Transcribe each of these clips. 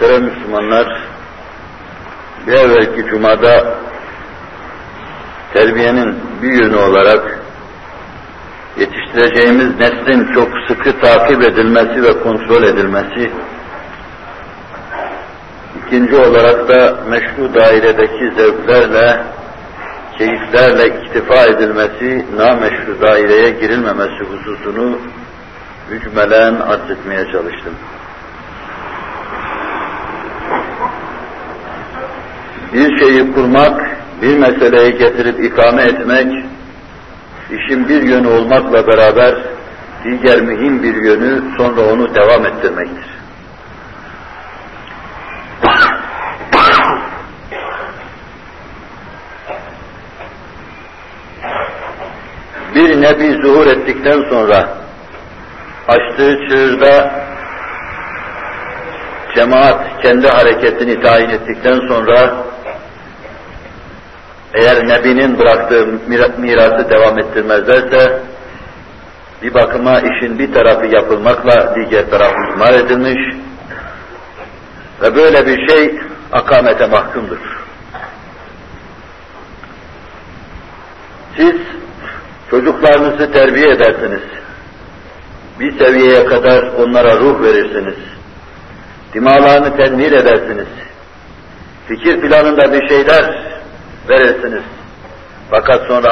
Muhterem Müslümanlar, bir evvelki cumada terbiyenin bir yönü olarak yetiştireceğimiz neslin çok sıkı takip edilmesi ve kontrol edilmesi, ikinci olarak da meşru dairedeki zevklerle, keyiflerle iktifa edilmesi, nameşru daireye girilmemesi hususunu mücmelen arz etmeye çalıştım. Bir şeyi kurmak, bir meseleyi getirip ikame etmek, işin bir yönü olmakla beraber diğer mühim bir yönü sonra onu devam ettirmektir. Bir nebi zuhur ettikten sonra açtığı çığırda cemaat kendi hareketini tayin ettikten sonra eğer Nebi'nin bıraktığı mirası devam ettirmezlerse, bir bakıma işin bir tarafı yapılmakla diğer tarafı ihmal edilmiş ve böyle bir şey akamete mahkumdur. Siz çocuklarınızı terbiye edersiniz. Bir seviyeye kadar onlara ruh verirsiniz. Dimalarını tenmir edersiniz. Fikir planında bir şeyler verirsiniz. Fakat sonra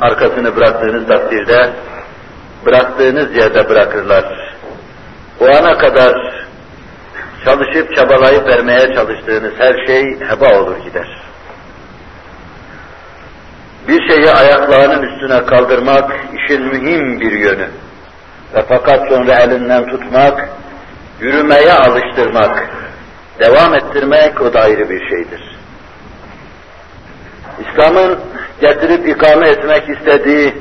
arkasını bıraktığınız takdirde bıraktığınız yerde bırakırlar. O ana kadar çalışıp çabalayıp vermeye çalıştığınız her şey heba olur gider. Bir şeyi ayaklarının üstüne kaldırmak işin mühim bir yönü. Ve fakat sonra elinden tutmak, yürümeye alıştırmak, devam ettirmek o da ayrı bir şeydir. İslam'ın getirip ikame etmek istediği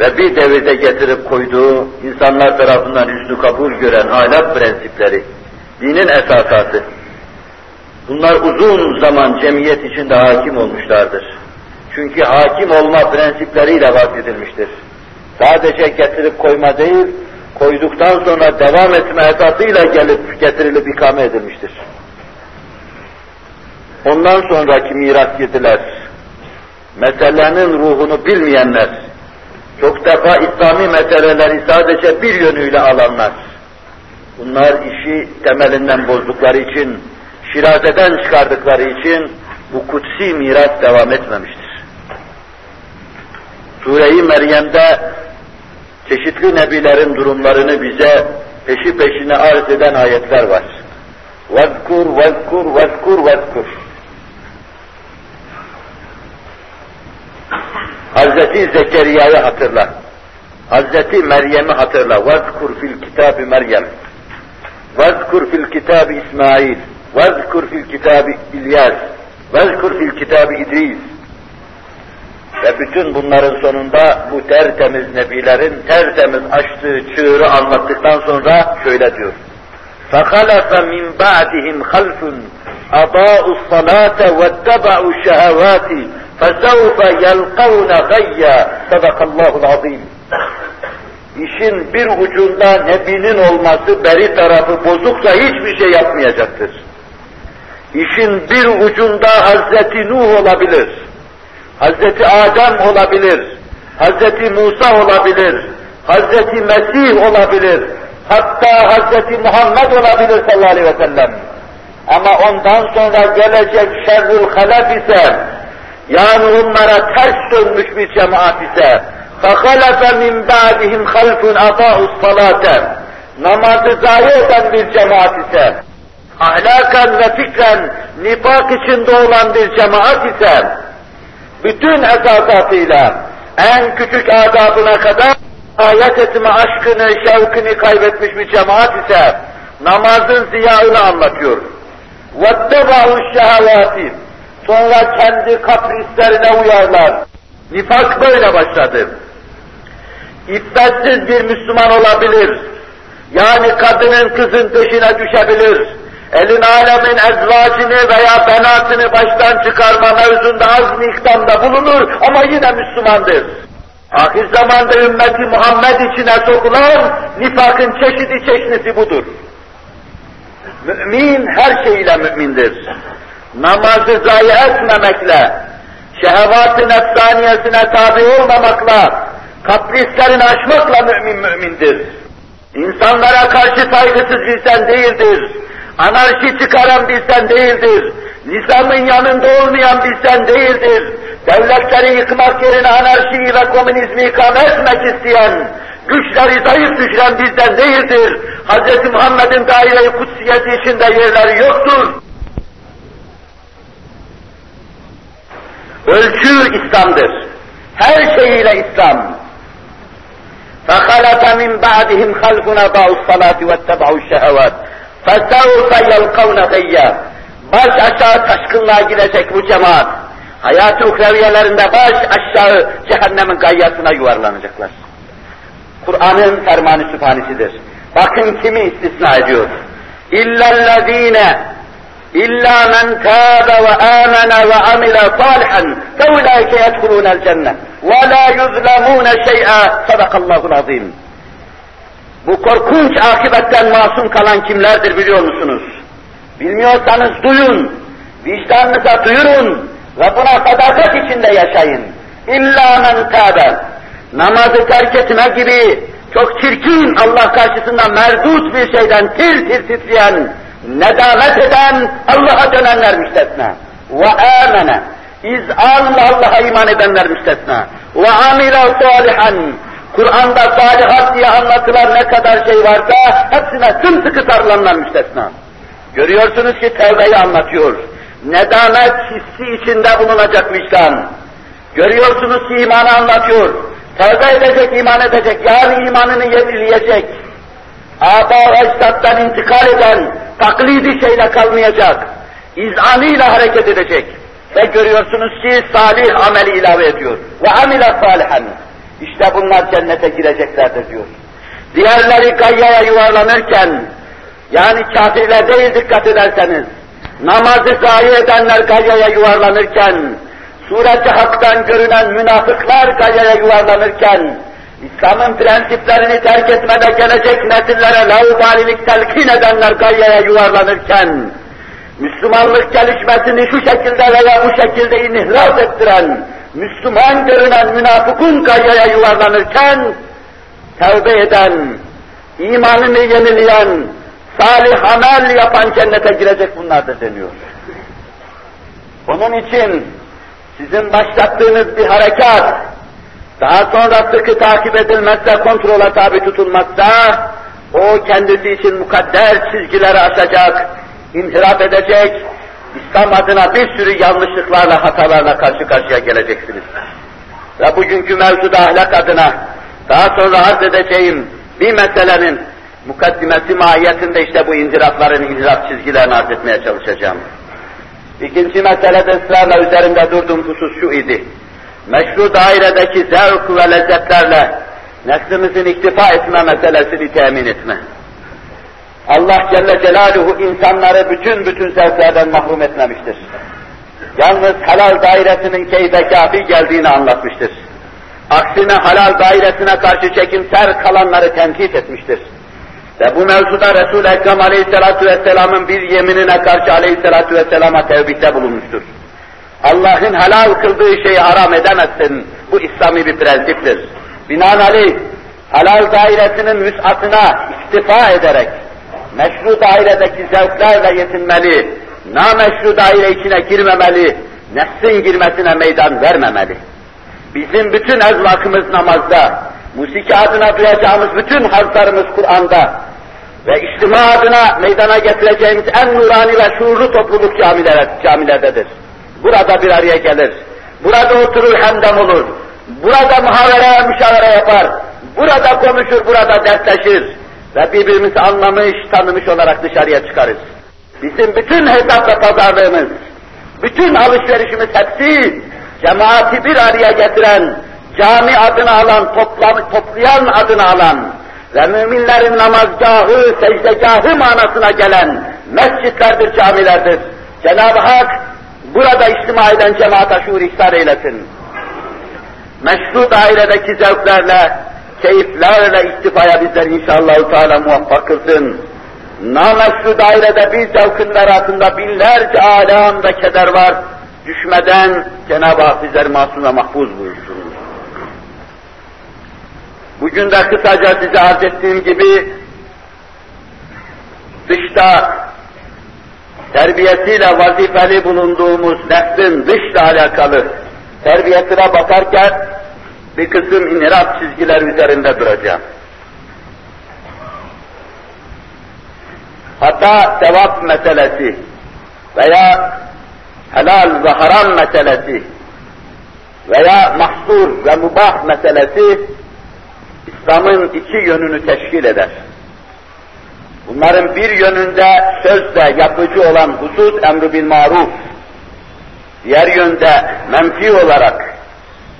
ve bir devirde getirip koyduğu insanlar tarafından üstü kabul gören ahlak prensipleri, dinin esasatı, bunlar uzun zaman cemiyet içinde hakim olmuşlardır. Çünkü hakim olma prensipleriyle bahsedilmiştir. Sadece getirip koyma değil, koyduktan sonra devam etme esasıyla gelip getirilip ikame edilmiştir. Ondan sonraki miras yediler, meselenin ruhunu bilmeyenler, çok defa İslami meseleleri sadece bir yönüyle alanlar, bunlar işi temelinden bozdukları için, şirazeden çıkardıkları için bu kutsi miras devam etmemiştir. Sure-i Meryem'de çeşitli nebilerin durumlarını bize peşi peşine arz eden ayetler var. Vezkur, vezkur, vezkur, vezkur. Hazreti Zekeriya'yı hatırla. Hazreti Meryem'i hatırla. وَذْكُرْ fil kitabı Meryem. وَذْكُرْ fil kitabı İsmail. وَذْكُرْ fil kitabı İlyas. وَذْكُرْ fil kitabı İdris. Ve bütün bunların sonunda bu tertemiz nebilerin tertemiz açtığı çığırı anlattıktan sonra şöyle diyor. فَخَلَفَ مِنْ بَعْدِهِمْ خَلْفٌ أَضَاءُوا الصَّلَاةَ وَاتَّبَعُوا الشَّهَوَاتِ فَسَوْفَ يَلْقَوْنَ غَيَّا صَدَقَ اللّٰهُ الْعَظِيمُ İşin bir ucunda nebinin olması beri tarafı bozuksa hiçbir şey yapmayacaktır. İşin bir ucunda Hazreti Nuh olabilir, Hazreti Adem olabilir, Hazreti Musa olabilir, Hazreti Mesih olabilir, hatta Hazreti Muhammed olabilir sallallahu aleyhi ve sellem. Ama ondan sonra gelecek şerrül halef ise yani onlara ters dönmüş bir cemaat ise فَخَلَفَ مِنْ بَعْدِهِمْ خَلْفٌ اَطَاءُ الصَّلَاةَ Namazı zayi eden bir cemaat ise, ahlaken ve fikren nifak içinde olan bir cemaat ise, bütün esasatıyla en küçük adabına kadar ayet etme aşkını, şevkini kaybetmiş bir cemaat ise, namazın ziyağını anlatıyor. وَاتَّبَعُوا الشَّهَوَاتِ Sonra kendi kaprislerine uyarlar. Nifak böyle başladı. İffetsiz bir Müslüman olabilir. Yani kadının kızın peşine düşebilir. Elin alemin ezvacını veya benatını baştan çıkarma mevzunda az miktarda bulunur ama yine Müslümandır. Ahir zamanda ümmeti Muhammed içine sokulan nifakın çeşidi çeşnisi budur. Mümin her şeyiyle mümindir. Namazı zayi etmemekle, şehvat-ı nefsaniyesine tabi olmamakla, kaprislerini aşmakla mümin mümindir. İnsanlara karşı saygısız bilsen değildir. Anarşi çıkaran bilsen değildir. Nizamın yanında olmayan bilsen değildir. Devletleri yıkmak yerine anarşiyi ve komünizmi ikame etmek isteyen, güçleri zayıf düşüren bizden değildir. Hz. Muhammed'in daire-i kutsiyeti içinde yerleri yoktur. Ölçü İslam'dır. Her şeyiyle İslam. فَخَلَفَ مِنْ بَعْدِهِمْ خَلْفٌ أَضَاعُوا الصَّلَاةِ وَاتَّبَعُوا الشَّهَوَاتِ فَسَوْفَ يَلْقَوْنَ غَيَّا Baş aşağı taşkınlığa girecek bu cemaat. Hayat-ı uhreviyelerinde baş aşağı cehennemin gayyasına yuvarlanacaklar. Kur'an'ın fermanı sübhanesidir. Bakın kimi istisna ediyor. İllellezine İlla men tâbe ve âmene ve amile salihan feulaike yedhulûnel cennet ve la yuzlemûne şey'a sadakallahul azim. Bu korkunç akibetten masum kalan kimlerdir biliyor musunuz? Bilmiyorsanız duyun, vicdanınıza duyurun ve buna sadakat içinde yaşayın. İlla men tâbe. Namazı terk etme gibi çok çirkin Allah karşısında merdut bir şeyden tir tir titreyen nedamet eden Allah'a dönenler müstesna. Ve amene. İzanla Allah'a iman edenler müstesna. Ve amile salihan. Kur'an'da salihat diye anlatılan ne kadar şey varsa hepsine sımsıkı sarılanlar müstesna. Görüyorsunuz ki tevbeyi anlatıyor. Nedamet hissi içinde bulunacak vicdan. Görüyorsunuz ki imanı anlatıyor. Tevbe edecek, iman edecek, yani imanını yenileyecek. Aba ecdattan intikal eden, taklidi şeyle kalmayacak. İzanıyla hareket edecek. Ve görüyorsunuz ki salih ameli ilave ediyor. Ve amile salihan. İşte bunlar cennete gireceklerdir diyor. Diğerleri gayyaya yuvarlanırken, yani kafirler değil dikkat ederseniz, namazı zayi edenler gayyaya yuvarlanırken, sureti haktan görünen münafıklar gayyaya yuvarlanırken, İslam'ın prensiplerini terk etmede gelecek nesillere laubalilik telkin edenler gayyaya yuvarlanırken, Müslümanlık gelişmesini şu şekilde veya bu şekilde inhiraf ettiren, Müslüman görünen münafıkun gayyaya yuvarlanırken, tevbe eden, imanını yenileyen, salih amel yapan cennete girecek bunlardır deniyor. Onun için sizin başlattığınız bir harekat, daha sonra sıkı takip edilmezse, kontrola tabi tutulmazsa, o kendisi için mukadder çizgileri aşacak, inhirap edecek, İslam adına bir sürü yanlışlıklarla, hatalarla karşı karşıya geleceksiniz. Ve bugünkü mevzuda ahlak adına, daha sonra arz edeceğim bir meselenin mukaddimesi mahiyetinde işte bu inhirafların inhirap çizgilerini arz etmeye çalışacağım. İkinci meselede ısrarla üzerinde durduğum husus şu idi. Meşru dairedeki zevk ve lezzetlerle nefsimizin iktifa etme meselesini temin etme. Allah Celle Celaluhu insanları bütün bütün zevklerden mahrum etmemiştir. Yalnız halal dairesinin keyfe kafi geldiğini anlatmıştır. Aksine halal dairesine karşı çekimser kalanları tenkit etmiştir. Ve bu mevzuda Resul-i Ekrem Aleyhisselatü Vesselam'ın bir yeminine karşı Aleyhisselatü Vesselam'a tevbihte bulunmuştur. Allah'ın helal kıldığı şeyi haram edemezsin. Bu İslami bir prensiptir. Binaenaleyh halal dairesinin vüsatına istifa ederek meşru dairedeki zevklerle yetinmeli, nameşru daire içine girmemeli, nefsin girmesine meydan vermemeli. Bizim bütün ezvakımız namazda, musiki adına duyacağımız bütün hazlarımız Kur'an'da ve içtima adına meydana getireceğimiz en nurani ve şuurlu topluluk camiler. Burada bir araya gelir. Burada oturur hendem olur. Burada muhavere, müşavere yapar. Burada konuşur, burada dertleşir. Ve birbirimizi anlamış, tanımış olarak dışarıya çıkarız. Bizim bütün hesap ve pazarlığımız, bütün alışverişimiz hepsi cemaati bir araya getiren, cami adını alan, toplam, toplayan adını alan ve müminlerin namazgahı, secdegahı manasına gelen mescitlerdir, camilerdir. Cenab-ı Hak burada içtima eden cemaate şuur ihsan eylesin. Meşru dairedeki zevklerle, keyiflerle istifaya bizler inşallah Teala muvaffak kılsın. namesli dairede bir zevkin altında binlerce alem ve keder var. Düşmeden Cenab-ı Hak bizleri masum ve mahfuz buyursun. Bugün de kısaca size arz ettiğim gibi dışta terbiyesiyle vazifeli bulunduğumuz nefsin dışla alakalı terbiyesine bakarken bir kısım inhiraf çizgiler üzerinde duracağım. Hatta sevap meselesi veya helal ve haram meselesi veya mahsur ve mubah meselesi İslam'ın iki yönünü teşkil eder. Bunların bir yönünde sözle yapıcı olan husus emri bil maruf, diğer yönde menfi olarak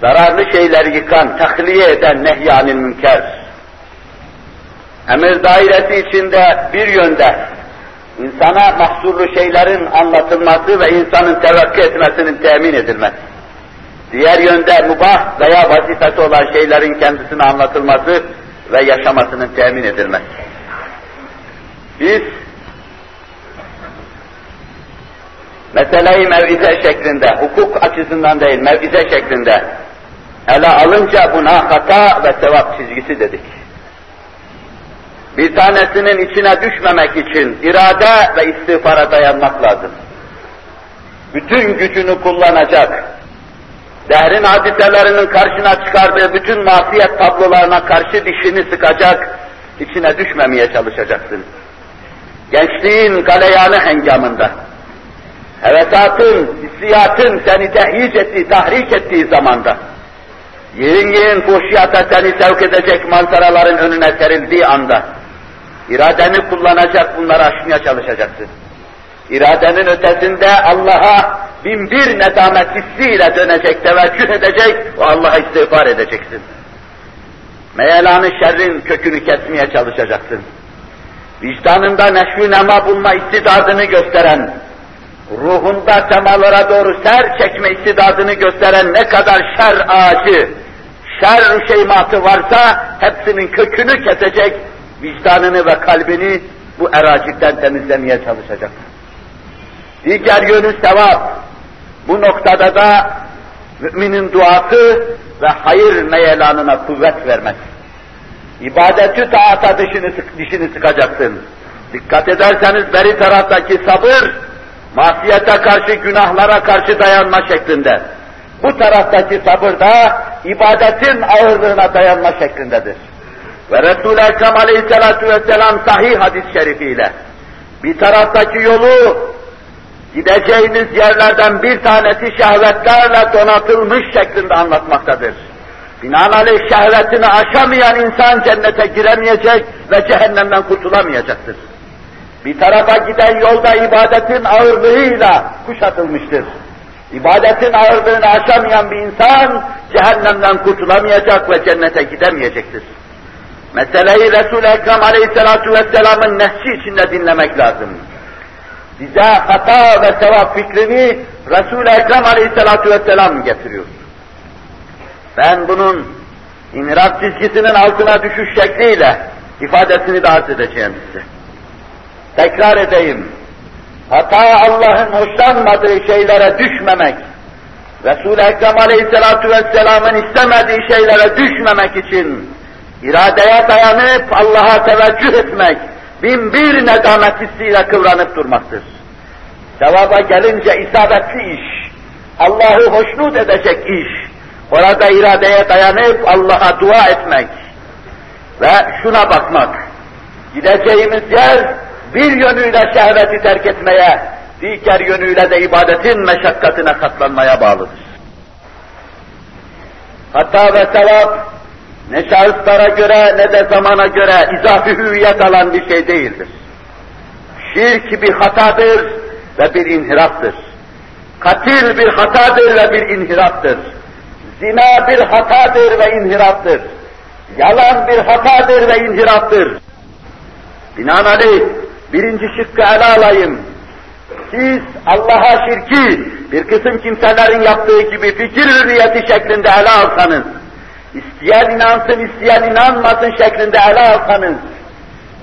zararlı şeyleri yıkan, tahliye eden nehyanil münker. Emir dairesi içinde bir yönde insana mahsurlu şeylerin anlatılması ve insanın tevekkü etmesinin temin edilmesi. Diğer yönde mubah veya vazifesi olan şeylerin kendisine anlatılması ve yaşamasının temin edilmesi. Biz meseleyi mevize şeklinde, hukuk açısından değil, mevize şeklinde ele alınca buna hata ve sevap çizgisi dedik. Bir tanesinin içine düşmemek için irade ve istiğfara dayanmak lazım. Bütün gücünü kullanacak, dehrin hadiselerinin karşına çıkardığı bütün masiyet tablolarına karşı dişini sıkacak, içine düşmemeye çalışacaksın. Gençliğin galeyanı hengamında, hevesatın, hissiyatın seni tehyic ettiği, tahrik ettiği zamanda, yerin yerin fuhşiyata seni sevk edecek manzaraların önüne serildiği anda, iradeni kullanacak, bunları aşmaya çalışacaksın. İradenin ötesinde Allah'a bin bir nedamet hissiyle dönecek, teveccüh edecek, o Allah'a istiğfar edeceksin. Meyelanı şerrin kökünü kesmeye çalışacaksın. Vicdanında neşvi nema bulma istidadını gösteren, ruhunda semalara doğru ser çekme istidadını gösteren ne kadar şer ağacı, şer şeymatı varsa hepsinin kökünü kesecek, vicdanını ve kalbini bu eracikten temizlemeye çalışacak. Diğer yönü sevap. Bu noktada da müminin duası ve hayır meyelanına kuvvet vermek. İbadeti taata dişini, dişini sıkacaksın. Dikkat ederseniz beri taraftaki sabır, masiyete karşı, günahlara karşı dayanma şeklinde. Bu taraftaki sabır da ibadetin ağırlığına dayanma şeklindedir. Ve Resul-i Ekrem aleyhissalatu vesselam sahih hadis-i şerifiyle bir taraftaki yolu gideceğiniz yerlerden bir tanesi şehvetlerle donatılmış şeklinde anlatmaktadır. Binaenaleyh şehvetini aşamayan insan cennete giremeyecek ve cehennemden kurtulamayacaktır. Bir tarafa giden yolda ibadetin ağırlığıyla kuşatılmıştır. İbadetin ağırlığını aşamayan bir insan cehennemden kurtulamayacak ve cennete gidemeyecektir. Meseleyi Resul-i Ekrem Aleyhisselatü Vesselam'ın nesli içinde dinlemek lazım. Bize hata ve sevap fikrini Resul-i Ekrem Aleyhisselatü Vesselam getiriyor. Ben bunun iniraf çizgisinin altına düşüş şekliyle ifadesini de arz edeceğim size. Tekrar edeyim. Hata Allah'ın hoşlanmadığı şeylere düşmemek, Resul-i Ekrem Aleyhisselatü Vesselam'ın istemediği şeylere düşmemek için iradeye dayanıp Allah'a teveccüh etmek, bin bir nedamet hissiyle kıvranıp durmaktır. Sevaba gelince isabetli iş, Allah'ı hoşnut edecek iş, orada iradeye dayanıp Allah'a dua etmek ve şuna bakmak, gideceğimiz yer bir yönüyle şehveti terk etmeye, diğer yönüyle de ibadetin meşakkatine katlanmaya bağlıdır. Hatta ve sevap ne şahıslara göre ne de zamana göre izafi hüviyet alan bir şey değildir. Şirk bir hatadır ve bir inhiraftır. Katil bir hatadır ve bir inhiraftır. Zina bir hatadır ve inhiraftır. Yalan bir hatadır ve inhiraftır. Binaenaleyh birinci şıkkı ele alayım. Siz Allah'a şirki bir kısım kimselerin yaptığı gibi fikir hürriyeti şeklinde ele alsanız, isteyen inansın, isteyen inanmasın şeklinde ele alsanız,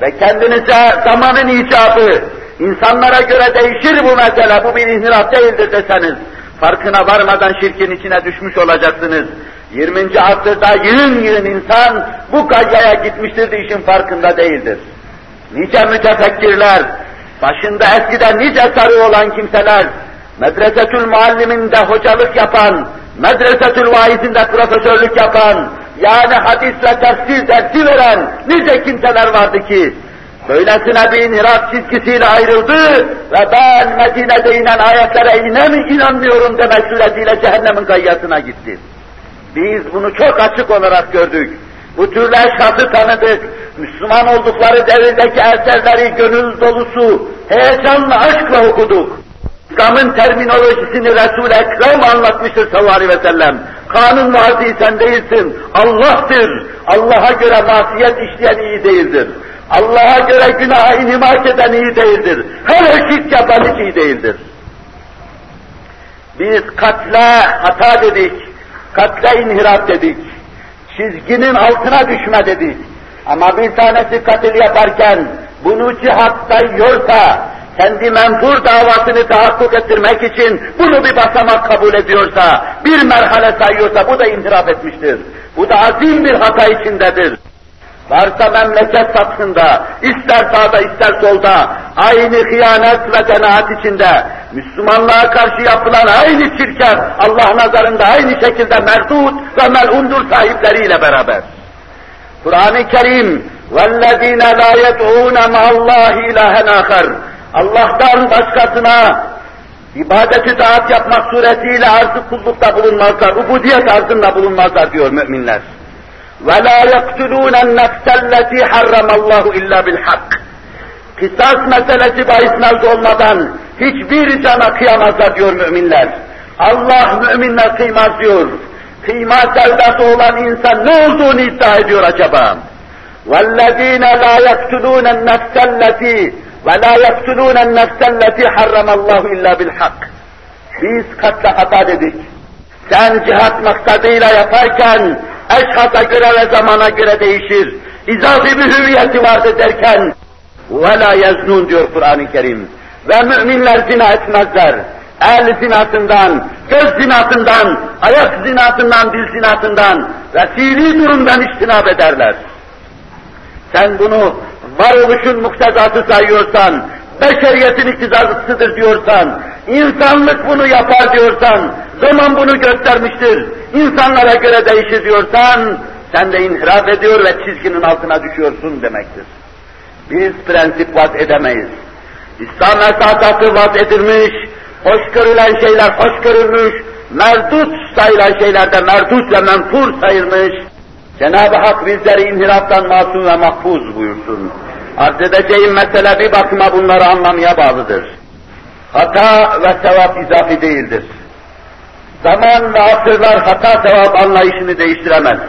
ve kendinize zamanın icabı, insanlara göre değişir bu mesele, bu bir inhiraf değildir deseniz, farkına varmadan şirkin içine düşmüş olacaksınız. 20. asırda yığın yığın insan bu gayyaya gitmiştir de işin farkında değildir. Nice mütefekkirler, başında eskiden nice sarı olan kimseler, medresetül mualliminde hocalık yapan, medresetül vaizinde profesörlük yapan, yani hadis ve dersi veren nice kimseler vardı ki, böylesine bir inhiraf çizgisiyle ayrıldı ve ben Medine'de inen ayetlere ine mi inanmıyorum demek suretiyle cehennemin gayyasına gitti. Biz bunu çok açık olarak gördük. Bu türlü eşhası tanıdık. Müslüman oldukları devirdeki eserleri gönül dolusu, heyecanla, aşkla okuduk. İslam'ın terminolojisini Resul-i Ekrem anlatmıştır sallallahu aleyhi ve sellem. Kanun muhazi sen değilsin, Allah'tır. Allah'a göre masiyet işleyen iyi değildir. Allah'a göre günaha inhimak eden iyi değildir. Her şirk yapan hiç iyi değildir. Biz katle hata dedik, katle inhiraf dedik, çizginin altına düşme dedik. Ama bir tanesi katil yaparken bunu cihatta yiyorsa, kendi menfur davasını tahakkuk ettirmek için bunu bir basamak kabul ediyorsa, bir merhale sayıyorsa bu da inhiraf etmiştir. Bu da azim bir hata içindedir Varsa memleket sathında, ister sağda ister solda, aynı hıyanet ve denaat içinde, Müslümanlığa karşı yapılan aynı çirkef, Allah nazarında aynı şekilde merdut ve melundur sahipleriyle beraber. Kur'an-ı Kerim, وَالَّذ۪ينَ لَا يَدْعُونَ مَا اللّٰهِ اِلَٰهًا آخَرٍ Allah'tan başkasına ibadeti taat yapmak suretiyle arzı kullukta bulunmazlar, ubudiyet arzında bulunmazlar diyor müminler. وَلَا يَقْتُلُونَ النَّفْسَ الَّتِي حَرَّمَ اللّٰهُ اِلَّا بِالْحَقِّ Kısas meselesi bahis olmadan hiçbir cana kıyamazlar diyor müminler. Allah müminler kıymaz diyor. Kıyma sevdası olan insan ne olduğunu iddia ediyor acaba? وَالَّذ۪ينَ لَا يَقْتُلُونَ النَّفْسَ الَّتِي وَلَا يَقْتُلُونَ النَّفْسَ الَّتِي حَرَّمَ اللّٰهُ اِلَّا بِالْحَقِّ Biz katle hata dedik. Sen cihat maksadıyla yaparken eşhata göre ve zamana göre değişir. İzafi bir hüviyeti vardır derken وَلَا يَزْنُونَ diyor Kur'an-ı Kerim. Ve müminler zina etmezler. El zinasından, göz zinasından, ayak zinasından, dil zinasından ve fiili durumdan iştinab ederler. Sen bunu varoluşun muktezası sayıyorsan, beşeriyetin iktidasıdır diyorsan, insanlık bunu yapar diyorsan, zaman bunu göstermiştir, insanlara göre değişir diyorsan, sen de inhiraf ediyor ve çizginin altına düşüyorsun demektir. Biz prensip vaz edemeyiz. İslam esasatı vaz edilmiş, hoş görülen şeyler hoş görülmüş, merdut sayılan şeyler de merdut ve menfur sayılmış. Cenab-ı Hak bizleri inhiraftan masum ve mahfuz buyursun. Arz edeceğim mesele bir bakıma bunları anlamaya bağlıdır. Hata ve sevap izafi değildir. Zaman ve asırlar hata sevap anlayışını değiştiremez.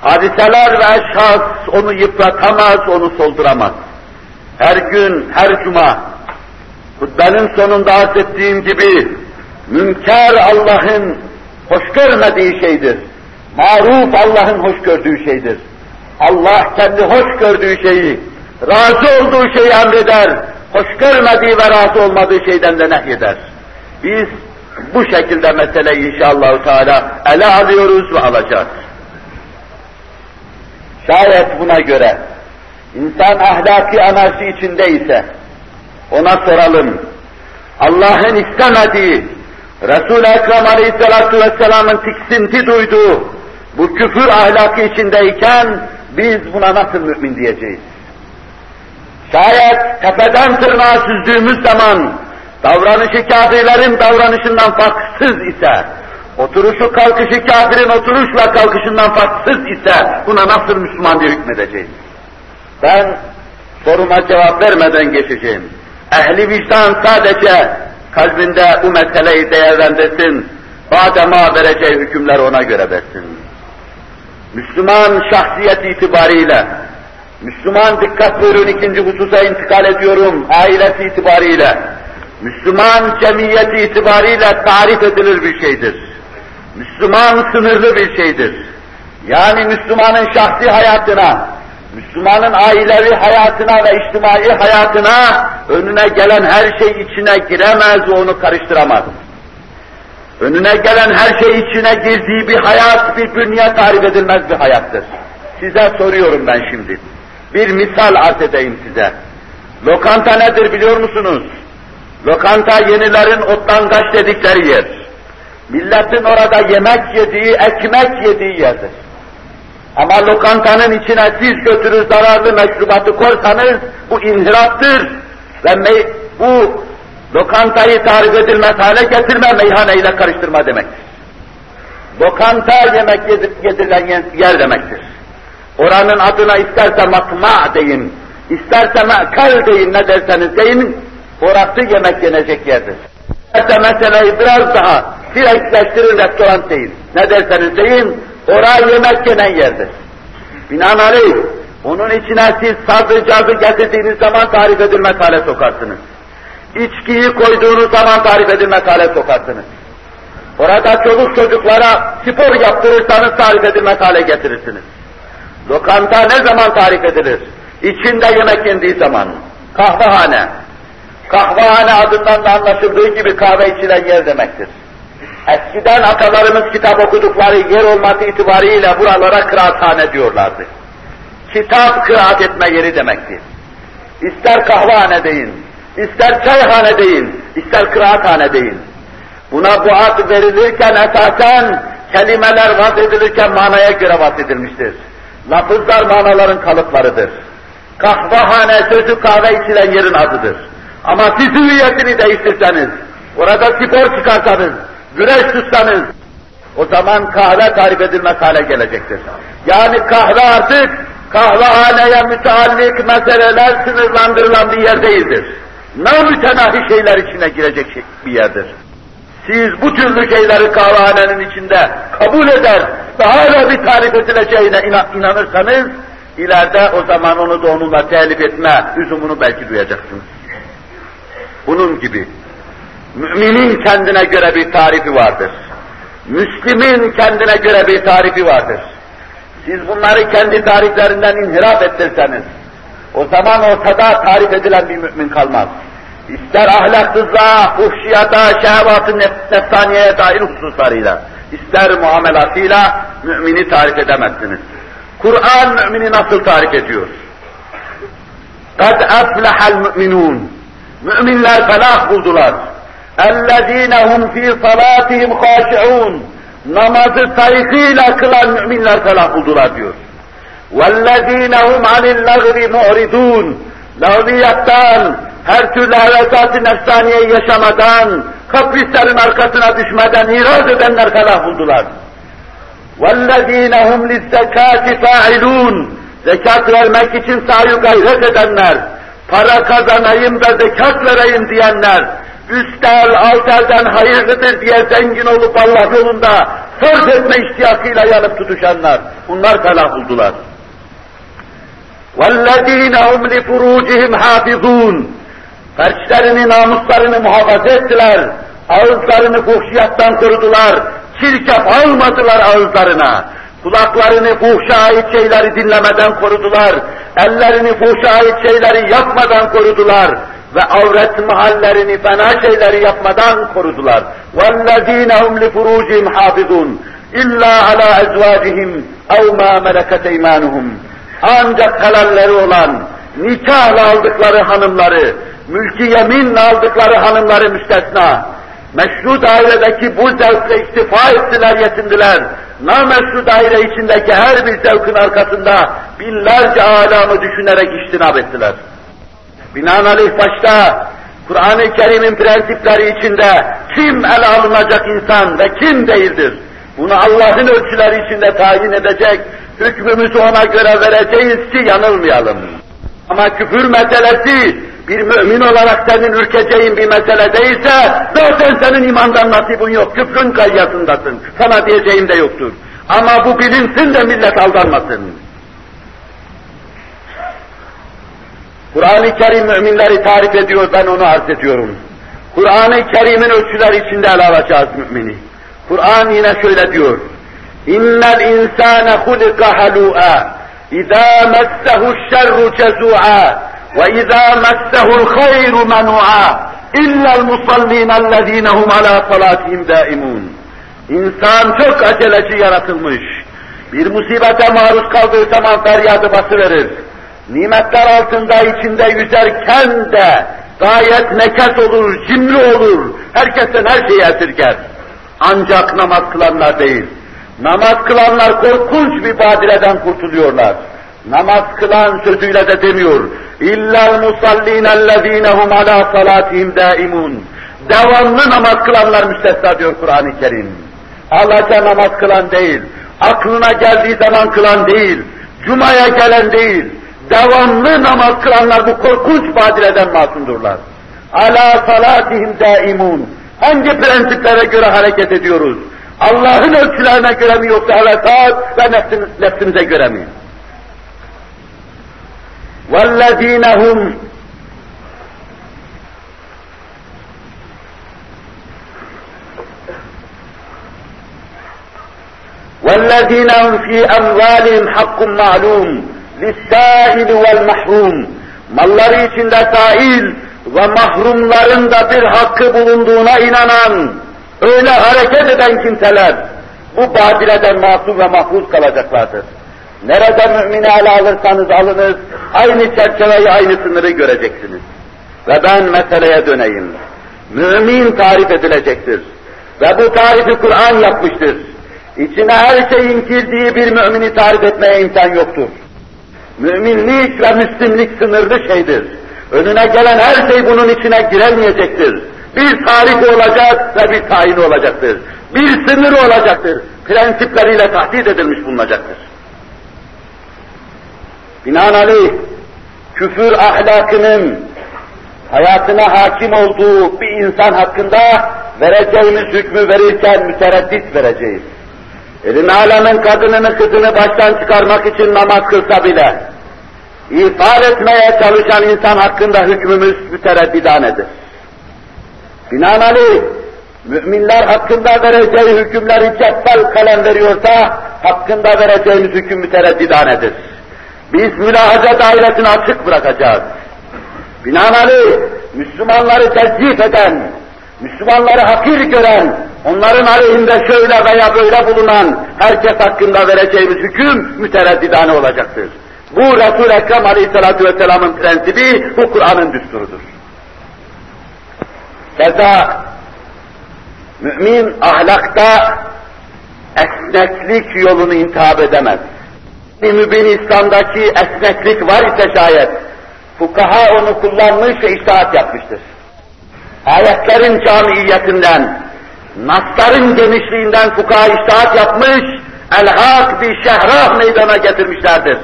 Hadiseler ve eşhas onu yıpratamaz, onu solduramaz. Her gün, her cuma, hutbenin sonunda arz ettiğim gibi, münker Allah'ın hoş görmediği şeydir. Maruf Allah'ın hoş gördüğü şeydir. Allah kendi hoş gördüğü şeyi, razı olduğu şeyi emreder, hoş görmediği ve razı olmadığı şeyden de nehyeder. Biz bu şekilde meseleyi inşallah Teala ele alıyoruz ve alacağız. Şayet buna göre insan ahlaki anarşi içindeyse ona soralım. Allah'ın istemediği, Resul-i Ekrem Aleyhisselatü Vesselam'ın tiksinti duyduğu bu küfür ahlakı içindeyken biz buna nasıl mümin diyeceğiz? Şayet tepeden tırnağa süzdüğümüz zaman davranışı kafirlerin davranışından farksız ise, oturuşu kalkışı kafirin oturuş ve kalkışından farksız ise buna nasıl Müslüman diye hükmedeceğiz? Ben soruma cevap vermeden geçeceğim. Ehli vicdan sadece kalbinde bu meseleyi değerlendirsin, badema vereceği hükümler ona göre versin. Müslüman şahsiyet itibariyle, Müslüman dikkat buyurun ikinci hususa intikal ediyorum, ailesi itibariyle, Müslüman cemiyeti itibariyle tarif edilir bir şeydir. Müslüman sınırlı bir şeydir. Yani Müslümanın şahsi hayatına, Müslümanın ailevi hayatına ve içtimai hayatına önüne gelen her şey içine giremez ve onu karıştıramaz. Önüne gelen her şey içine girdiği bir hayat, bir dünya tarif edilmez bir hayattır. Size soruyorum ben şimdi. Bir misal arz edeyim size. Lokanta nedir biliyor musunuz? Lokanta yenilerin otlangaç dedikleri yer. Milletin orada yemek yediği, ekmek yediği yerdir. Ama lokantanın içine siz götürür zararlı meşrubatı korsanız bu inhiraftır ve bu lokantayı tarif edilmez hale getirme, meyhaneyle karıştırma demektir. Lokanta yemek yedirilen yer demektir. Oranın adına isterse matma deyin, isterse me'kal deyin, ne derseniz deyin, orası yemek yenecek yerdir. İsterse meseleyi biraz daha direktleştirin restoran deyin, ne derseniz deyin, oraya yemek yenen yerdir. Binaenaleyh, onun içine siz sazı cazı getirdiğiniz zaman tarif edilmez hale sokarsınız. İçkiyi koyduğunuz zaman tarif edilmez hale sokarsınız. Orada çocuk çocuklara spor yaptırırsanız tarif edilmez hale getirirsiniz. Lokanta ne zaman tarif edilir? İçinde yemek yendiği zaman. Kahvehane. Kahvehane adından da anlaşıldığı gibi kahve içilen yer demektir. Eskiden atalarımız kitap okudukları yer olması itibariyle buralara kıraathane diyorlardı. Kitap kıraat etme yeri demektir. İster kahvehane deyin, ister çayhane deyin, ister kıraathane deyin. Buna bu ad verilirken esasen kelimeler vaz edilirken manaya göre vaz edilmiştir. Lafızlar manaların kalıplarıdır. Kahvehane sözü kahve içilen yerin adıdır. Ama siz hüviyetini değiştirseniz, orada spor çıkarsanız, güreş tutsanız, o zaman kahve tarif edilmez hale gelecektir. Yani kahve artık kahvehaneye müteallik meseleler sınırlandırılan bir yer değildir. Namütenahi şeyler içine girecek şey, bir yerdir. Siz bu türlü şeyleri kahvehanenin içinde kabul eder ve hala bir tarif edileceğine inanırsanız, ileride o zaman onu da onunla telif etme üzümünü belki duyacaksınız. Bunun gibi Müminin kendine göre bir tarifi vardır. Müslimin kendine göre bir tarifi vardır. Siz bunları kendi tariflerinden inhiraf ettirseniz, o zaman ortada tarif edilen bir mümin kalmaz. İster ahlaksızlığa, fuhşiyata, şehvat-ı nefsaniyeye dair hususlarıyla, ister muamelatıyla mümini tarif edemezsiniz. Kur'an mümini nasıl tarif ediyor? قَدْ أَفْلَحَ الْمُؤْمِنُونَ Müminler felah buldular. اَلَّذ۪ينَ هُمْ ف۪ي صَلَاتِهِمْ خَاشِعُونَ Namazı saygıyla kılan müminler felah buldular diyor. وَالَّذ۪ينَ هُمْ عَنِ اللَّغْرِ مُعْرِدُونَ Lağviyattan, her türlü hevesat-ı nefsaniyeyi yaşamadan, kaprislerin arkasına düşmeden iraz edenler felah buldular. وَالَّذ۪ينَ هُمْ لِلزَّكَاتِ فَاِلُونَ Zekat vermek için sahi gayret edenler, para kazanayım da zekat vereyim diyenler, üst el, alt elden hayırlıdır diye zengin olup Allah yolunda sarf etme iştiyakıyla yanıp tutuşanlar, bunlar felah buldular. وَالَّذ۪ينَ هُمْ لِفُرُوجِهِمْ حَافِظُونَ Ferçlerini, namuslarını muhafaza ettiler, ağızlarını fuhşiyattan korudular, çirkef almadılar ağızlarına, kulaklarını fuhşa ait şeyleri dinlemeden korudular, ellerini fuhşa ait şeyleri yapmadan korudular, ve avret mahallerini, fena şeyleri yapmadan korudular. وَالَّذ۪ينَ هُمْ لِفُرُوجِهِمْ حَافِظُونَ اِلَّا عَلَى اَزْوَاجِهِمْ اَوْ مَا مَلَكَتْ اَيْمَانُهُمْ Ancak kalanları olan, nikahla aldıkları hanımları, mülki yeminle aldıkları hanımları müstesna, meşru dairedeki bu zevkle istifa ettiler, yetindiler. Nameşru daire içindeki her bir zevkin arkasında binlerce alamı düşünerek iştinab ettiler. Binaenaleyh başta Kur'an-ı Kerim'in prensipleri içinde kim ele alınacak insan ve kim değildir? Bunu Allah'ın ölçüleri içinde tayin edecek, hükmümüzü ona göre vereceğiz ki yanılmayalım. Ama küfür meselesi bir mümin olarak senin ürkeceğin bir mesele değilse zaten senin imandan nasibin yok, küfrün kayyasındasın. Sana diyeceğim de yoktur. Ama bu bilinsin de millet aldanmasın. Kur'an-ı Kerim müminleri tarif ediyor, ben onu arz ediyorum. Kur'an-ı Kerim'in ölçüleri içinde ele alacağız mümini. Kur'an yine şöyle diyor. İnnel insâne hulika halû'a. اِذَا مَسَّهُ الشَّرُّ جَزُوعًا وَاِذَا مَسَّهُ الْخَيْرُ مَنُوعًا اِلَّا الْمُصَلِّينَ الَّذ۪ينَ هُمْ عَلَى صَلَاتِهِمْ دَائِمُونَ İnsan çok aceleci yaratılmış. Bir musibete maruz kaldığı zaman feryadı basıverir. Nimetler altında içinde yüzerken de gayet nekes olur, cimri olur, herkesten her şeyi esirger. Ancak namaz kılanlar değil. Namaz kılanlar korkunç bir badireden kurtuluyorlar. Namaz kılan sözüyle de demiyor. İllal musallin ellezinehum ala salatihim daimun. Devamlı namaz kılanlar müstesna diyor Kur'an-ı Kerim. Allah'a namaz kılan değil, aklına geldiği zaman kılan değil, cumaya gelen değil, devamlı namaz kılanlar bu korkunç badireden masumdurlar. Ala salatihim daimun. Hangi prensiplere göre hareket ediyoruz? Allah'ın ölçülerine göre mi yoksa hevesat ve nefsimiz, nefsimize göre mi? وَالَّذ۪ينَ هُمْ وَالَّذ۪ينَ هُمْ ف۪ي أَمْوَالِهِمْ حَقٌّ مَعْلُومٌ لِلسَّائِلِ وَالْمَحْرُومِ Malları içinde sail ve mahrumların da bir hakkı bulunduğuna inanan, öyle hareket eden kimseler, bu badileden masum ve mahfuz kalacaklardır. Nerede mümini ele alırsanız alınız, aynı çerçeveyi, aynı sınırı göreceksiniz. Ve ben meseleye döneyim. Mümin tarif edilecektir. Ve bu tarifi Kur'an yapmıştır. İçine her şeyin girdiği bir mümini tarif etmeye imkan yoktur. Müminlik ve müslimlik sınırlı şeydir. Önüne gelen her şey bunun içine giremeyecektir. Bir tarifi olacak ve bir tayini olacaktır. Bir sınırı olacaktır. Prensipleriyle tahdit edilmiş bulunacaktır. Binaenaleyh küfür ahlakının hayatına hakim olduğu bir insan hakkında vereceğimiz hükmü verirken mütereddit vereceğiz. Elin alemin kadınını kızını baştan çıkarmak için namaz kılsa bile, ifade etmeye çalışan insan hakkında hükmümüz mütereddidanedir. Binaenaleyh, müminler hakkında vereceği hükümleri cebbel kalem veriyorsa, hakkında vereceğimiz hüküm mütereddidanedir. Biz mülahaza dairesini açık bırakacağız. Binaenaleyh, Müslümanları tezcif eden, Müslümanları hakir gören, onların aleyhinde şöyle veya böyle bulunan herkes hakkında vereceğimiz hüküm mütereddidane olacaktır. Bu Resul-i Ekrem Aleyhisselatü Vesselam'ın prensibi, bu Kur'an'ın düsturudur. Keza mümin ahlakta esneklik yolunu intihap edemez. Mübin İslam'daki esneklik var ise şayet, fukaha onu kullanmış ve iştahat yapmıştır. Ayetlerin camiyetinden, nasların genişliğinden fukaha iştahat yapmış, el-hak bir şehrah meydana getirmişlerdir.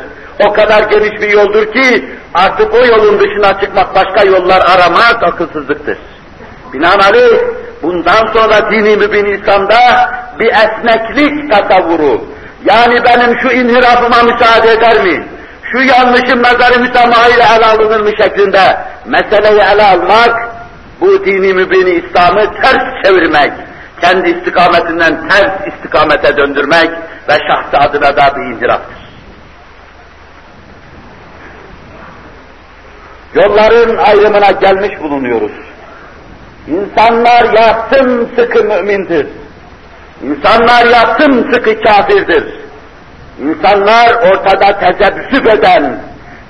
O kadar geniş bir yoldur ki, artık o yolun dışına çıkmak, başka yollar aramak akılsızlıktır. Binaenaleyh, bundan sonra dini mübin İslam'da bir esneklik tasavvuru, yani benim şu inhirafıma müsaade eder mi? Şu yanlışım nazarı müsamaha ile ele alınır mı şeklinde meseleyi ele almak, bu dini mübini İslam'ı ters çevirmek, kendi istikametinden ters istikamete döndürmek ve şahsı adına da bir inhiraftır. Yolların ayrımına gelmiş bulunuyoruz. İnsanlar ya sıkı mümindir. İnsanlar ya sıkı kafirdir. İnsanlar ortada tezebbüsüf eden,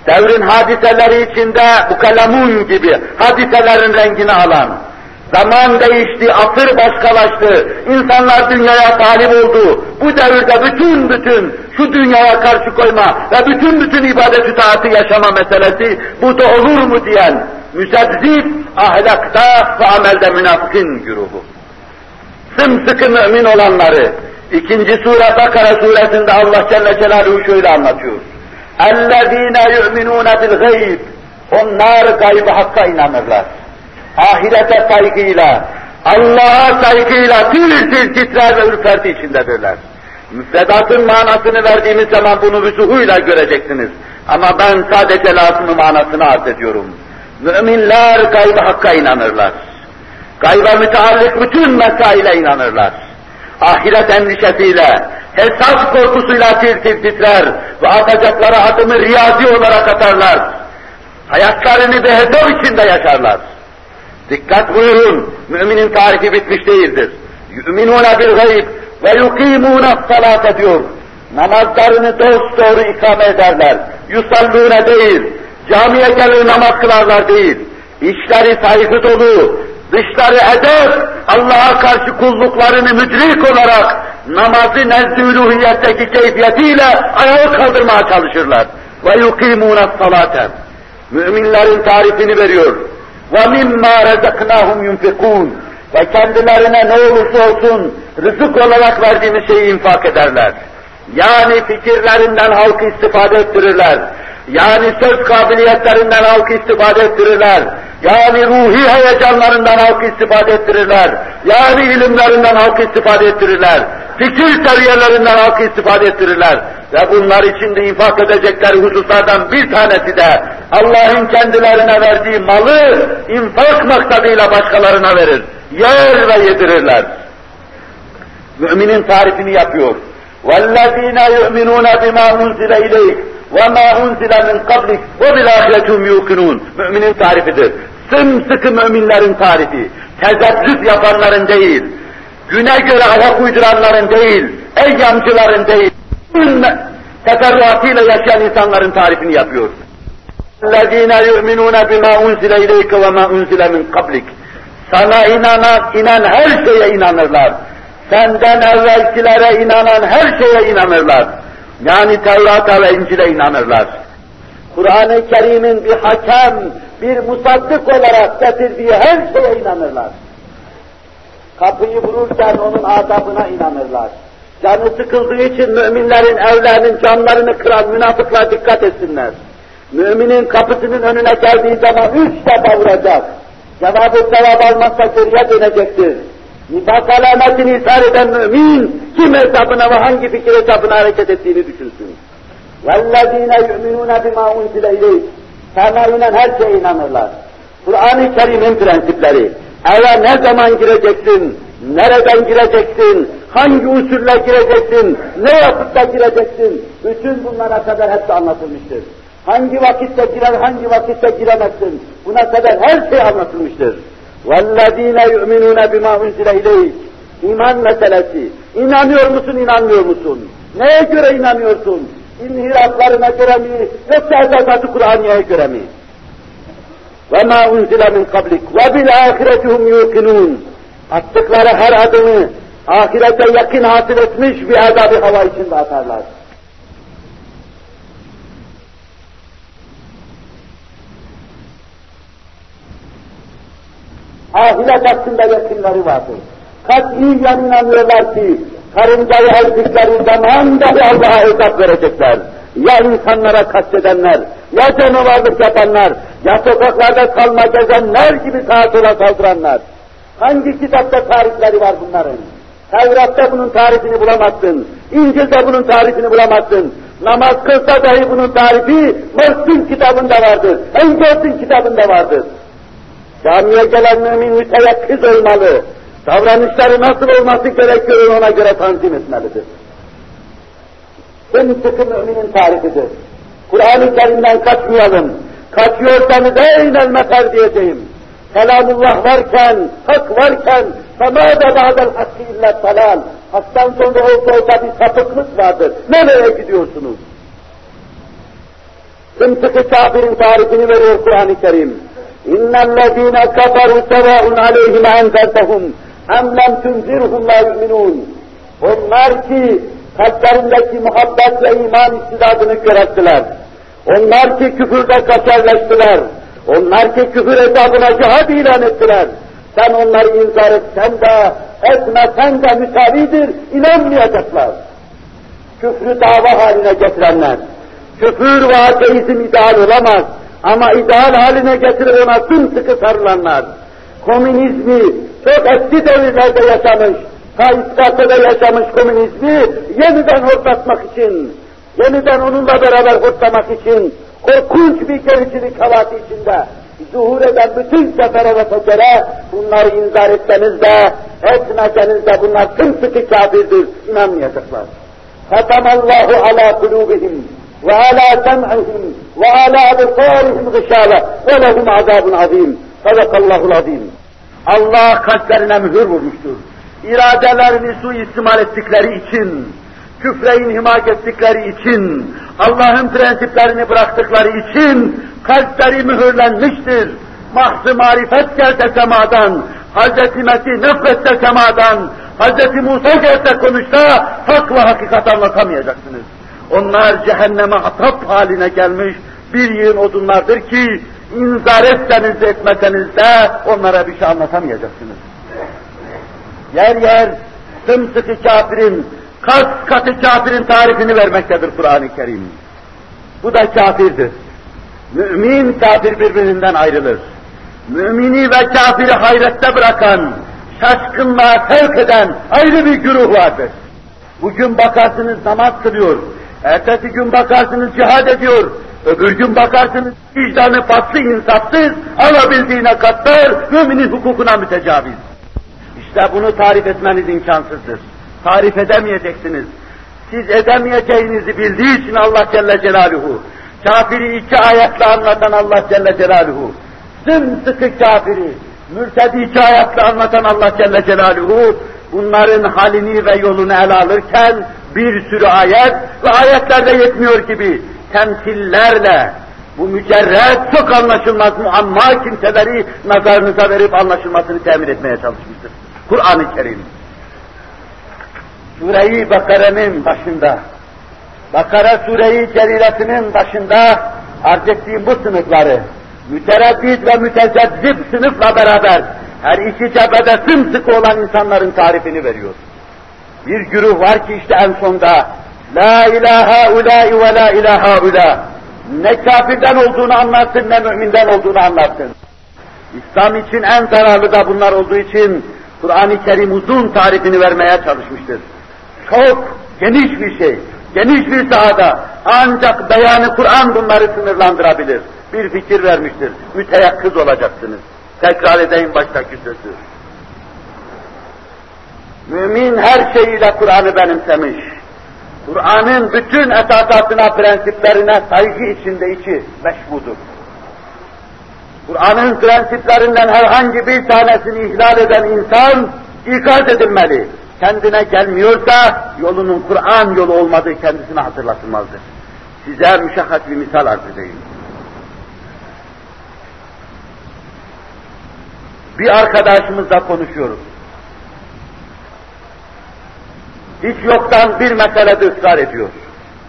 devrin hadiseleri içinde bu kalemun gibi hadiselerin rengini alan, zaman değişti, asır başkalaştı, insanlar dünyaya talip oldu. Bu devirde bütün bütün şu dünyaya karşı koyma ve bütün bütün ibadet taatı yaşama meselesi bu da olur mu diyen müzezzif ahlakta ve amelde münafıkın güruhu. Sımsıkı mümin olanları, ikinci sure Bakara suresinde Allah Celle Celaluhu şöyle anlatıyor. اَلَّذ۪ينَ يُؤْمِنُونَ بِالْغَيْبِ Onlar gaybı hakka inanırlar. Ahirete saygıyla, Allah'a saygıyla tir tir titrer ve ürperti içindedirler. Müfredatın manasını verdiğimiz zaman bunu vüzuhuyla göreceksiniz. Ama ben sadece lazımı manasını arz ediyorum. Müminler gaybı hakka inanırlar. Gayba müteallik bütün mesaile inanırlar. Ahiret endişesiyle, Esas korkusuyla tir tir titrer ve atacakları adımı riyazi olarak atarlar. Hayatlarını bir hedef içinde yaşarlar. Dikkat buyurun, müminin tarifi bitmiş değildir. Yu'minûne bil gayb ve yukîmûne salâte diyor. Namazlarını dost doğru ikame ederler. Yusallûne değil, Camiye gelir namaz kılarlar değil. İçleri saygı dolu, dışları edep, Allah'a karşı kulluklarını müdrik olarak namazı nezdülühiyetteki keyfiyetiyle ayağa kaldırmaya çalışırlar. Ve yukimûne salate. Müminlerin tarifini veriyor. Ve mimma rezaknahum yunfikûn. Ve kendilerine ne olursa olsun rızık olarak verdiğimiz şeyi infak ederler. Yani fikirlerinden halkı istifade ettirirler. Yani söz kabiliyetlerinden halkı istifade ettirirler. Yani ruhi heyecanlarından halkı istifade ettirirler. Yani ilimlerinden halkı istifade ettirirler. Fikir seviyelerinden halkı istifade ettirirler. Ve bunlar içinde infak edecekleri hususlardan bir tanesi de Allah'ın kendilerine verdiği malı infak maksadıyla başkalarına verir. Yer ve yedirirler. Müminin tarifini yapıyor. وَالَّذ۪ينَ يُؤْمِنُونَ بِمَا اُنْزِلَ اِلَيْكَ وَمَا اُنْزِلَ مِنْ قَبْلِكَ وَبِالْآخِرَةُمْ يُوقِنُونَ Müminin tarifidir. Sımsıkı müminlerin tarifi. Tezebbüt yapanların değil, güne göre ayak uyduranların değil, eyyamcıların değil, teferruatıyla yaşayan insanların tarifini yapıyor. الَّذ۪ينَ يُؤْمِنُونَ بِمَا اُنْزِلَ اِلَيْكَ وَمَا اُنْزِلَ مِنْ قَبْلِكَ Sana inanan, inan her şeye inanırlar. Senden evvelkilere inanan her şeye inanırlar. Yani Tevrat'a ve İncil'e inanırlar. Kur'an-ı Kerim'in bir hakem, bir musaddık olarak getirdiği her şeye inanırlar. Kapıyı vururken onun adabına inanırlar. Canı sıkıldığı için müminlerin evlerinin camlarını kıran münafıklar dikkat etsinler. Müminin kapısının önüne geldiği zaman üç defa vuracak. Cevabı sevap almazsa geriye dönecektir. Nifak alametini ishar eden mümin, kim hesabına ve hangi fikir hesabına hareket ettiğini düşünsün. وَالَّذ۪ينَ يُؤْمِنُونَ بِمَا اُنْزِلَ اِلَيْهِ Sana inen her şeye inanırlar. Kur'an-ı Kerim'in prensipleri. Eve ne zaman gireceksin, nereden gireceksin, hangi usulle gireceksin, ne vakitte gireceksin, bütün bunlara kadar hepsi anlatılmıştır. Hangi vakitte girer, hangi vakitte giremezsin, buna kadar her şey anlatılmıştır. وَالَّذ۪ينَ يُؤْمِنُونَ بِمَا اُنْزِلَ اِلَيْهِ İman meselesi. İnanıyor musun, inanmıyor musun? Neye göre inanıyorsun? İnhiraflarına göre mi, yoksa esadatı Kur'an'ya göre mi? وَمَا اُنْزِلَ مِنْ قَبْلِكَ وَبِالْآخِرَةِ هُمْ يُوقِنُونَ Attıkları her adımı ahirete yakın hasıl etmiş bir azabı hava içinde atarlar. Ahiret hakkında yakınları vardır. Katiyen inanıyorlar ki karıncayı ezdikleri zaman dahi Allah'a hesap verecekler. Ya insanlara kastedenler, ya canavarlık yapanlar, ya sokaklarda kalma gezenler gibi sağa sola saldıranlar. Hangi kitapta tarifleri var bunların? Tevrat'ta bunun tarifini bulamazsın. İncil'de bunun tarifini bulamazsın. Namaz kılsa dahi bunun tarifi Mört'ün kitabında vardır. Engel'in kitabında vardır. Camiye gelen mümin müteyakkız olmalı. Davranışları nasıl olması gerekiyor ona göre tanzim etmelidir. En sıkı müminin tarifidir. Kur'an-ı Kerim'den kaçmayalım. Kaçıyorsanız eynel mefer diyeceğim. Kelamullah varken, hak varken, fema da ba'del hakkı illa talal. Haktan sonra olsa olsa bir sapıklık vardır. Nereye gidiyorsunuz? Sımsıkı kafirin tarifini veriyor Kur'an-ı Kerim. اِنَّ الَّذ۪ينَ كَفَرُوا سَوَاءٌ عَلَيْهِمْ اَنْزَلْتَهُمْ اَمْ لَمْ تُنْزِرْهُمْ لَا يُؤْمِنُونَ Onlar ki kalplerindeki muhabbet ve iman istidadını körelttiler. Onlar ki küfürde kaçarlaştılar. Onlar ki küfür hesabına cihad ilan ettiler. Sen onları inzar etsen de, etmesen de müsavidir, inanmayacaklar. Küfrü dava haline getirenler, küfür ve ateizm ideal olamaz ama ideal haline getirip ona sımsıkı sarılanlar, komünizmi çok eski devirlerde yaşamış, Kayıtlar'da yaşamış komünizmi yeniden hortlatmak için, yeniden onunla beraber hortlamak için, korkunç bir gericilik havası içinde zuhur eden bütün sefere ve fecere bunları inzar etseniz de, etmeseniz de bunlar sımsıkı kafirdir, inanmayacaklar. Fatamallahu ala kulubihim. وعلى سمعهم وعلى أبصارهم غشاوة ولهم عذاب عظيم صدق الله العظيم Allah kalplerine mühür vurmuştur. İradelerini suistimal ettikleri için, küfre inhimak ettikleri için, Allah'ın prensiplerini bıraktıkları için kalpleri mühürlenmiştir. Mahzı marifet gelse semadan, Hz. Mesih nefretse semadan, Hz. Musa gelse konuşsa hak ve hakikat anlatamayacaksınız. Onlar cehenneme atap haline gelmiş bir yığın odunlardır ki inzar etseniz etmeseniz de onlara bir şey anlatamayacaksınız. Yer yer sımsıkı kafirin, kas katı kafirin tarifini vermektedir Kur'an-ı Kerim. Bu da kafirdir. Mümin kafir birbirinden ayrılır. Mümini ve kafiri hayrette bırakan, şaşkınlığa sevk eden ayrı bir güruh vardır. Bugün bakarsınız namaz kılıyor, ertesi gün bakarsınız cihad ediyor, öbür gün bakarsınız vicdanı paslı insafsız, alabildiğine katlar, müminin hukukuna mütecaviz. İşte bunu tarif etmeniz imkansızdır. Tarif edemeyeceksiniz. Siz edemeyeceğinizi bildiği için Allah Celle Celaluhu, kafiri iki ayetle anlatan Allah Celle Celaluhu, sımsıkı kafiri, mürtedi iki ayetle anlatan Allah Celle Celaluhu, bunların halini ve yolunu ele alırken bir sürü ayet ve ayetlerde yetmiyor gibi temsillerle bu mücerret çok anlaşılmaz muamma kimseleri nazarınıza verip anlaşılmasını temin etmeye çalışmıştır. Kur'an-ı Kerim. Sure-i Bakara'nın başında, Bakara Sure-i Celiletinin başında arz ettiğim bu sınıfları, mütereddit ve mütezezzip sınıfla beraber her iki cephede sımsıkı olan insanların tarifini veriyor. Bir güruh var ki işte en sonda La ilahe ulai ve la ilahe ula. Ne kafirden olduğunu anlarsın ne müminden olduğunu anlarsın. İslam için en zararlı da bunlar olduğu için Kur'an-ı Kerim uzun tarifini vermeye çalışmıştır. Çok geniş bir şey, geniş bir sahada ancak beyanı Kur'an bunları sınırlandırabilir. Bir fikir vermiştir. Müteyakkız olacaksınız. Tekrar edeyim baştaki sözü. Mümin her şeyiyle Kur'an'ı benimsemiş. Kur'an'ın bütün esasatına, prensiplerine saygı içinde içi meşbudur. Kur'an'ın prensiplerinden herhangi bir tanesini ihlal eden insan ikaz edilmeli. Kendine gelmiyorsa yolunun Kur'an yolu olmadığı kendisine hatırlatılmalıdır. Size müşahhat bir misal arz edeyim. Bir arkadaşımızla konuşuyoruz. Hiç yoktan bir meselede ısrar ediyor.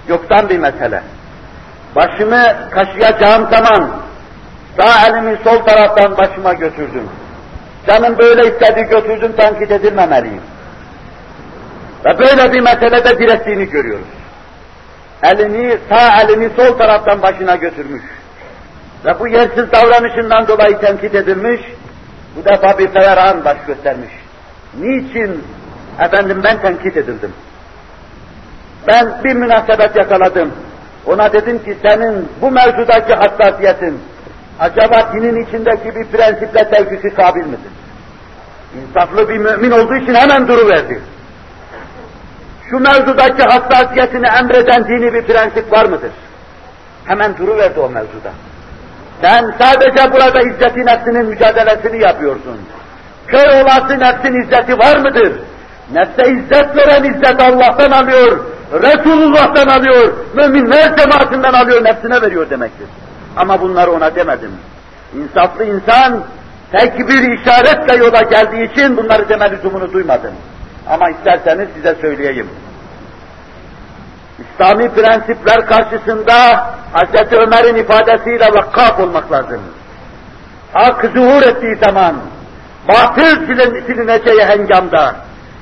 Yoktan bir mesele. Başımı kaşıyacağım zaman sağ elimi sol taraftan başıma götürdüm. Canım böyle istedi götürdüm tenkit edilmemeliyim. Ve böyle bir meselede direttiğini görüyoruz. Elini, sağ elini sol taraftan başına götürmüş. Ve bu yersiz davranışından dolayı tenkit edilmiş, bu defa bir feveran baş göstermiş. Niçin Efendim ben tenkit edildim. Ben bir münasebet yakaladım. Ona dedim ki senin bu mevzudaki hassasiyetin acaba dinin içindeki bir prensiple tevkisi kabil midir? İnsaflı bir mümin olduğu için hemen duruverdi. Şu mevzudaki hassasiyetini emreden dini bir prensip var mıdır? Hemen duruverdi o mevzuda. Sen sadece burada izzeti nefsinin mücadelesini yapıyorsun. Kör olası nefsin izzeti var mıdır? Nefse izzet veren izzet Allah'tan alıyor, Resulullah'tan alıyor, müminler cemaatinden alıyor, nefsine veriyor demektir. Ama bunları ona demedim. İnsaflı insan tek bir işaretle yola geldiği için bunları deme lüzumunu duymadım. Ama isterseniz size söyleyeyim. İslami prensipler karşısında Hz. Ömer'in ifadesiyle vakkaf olmak lazım. Hak zuhur ettiği zaman, batıl silineceği hengamda,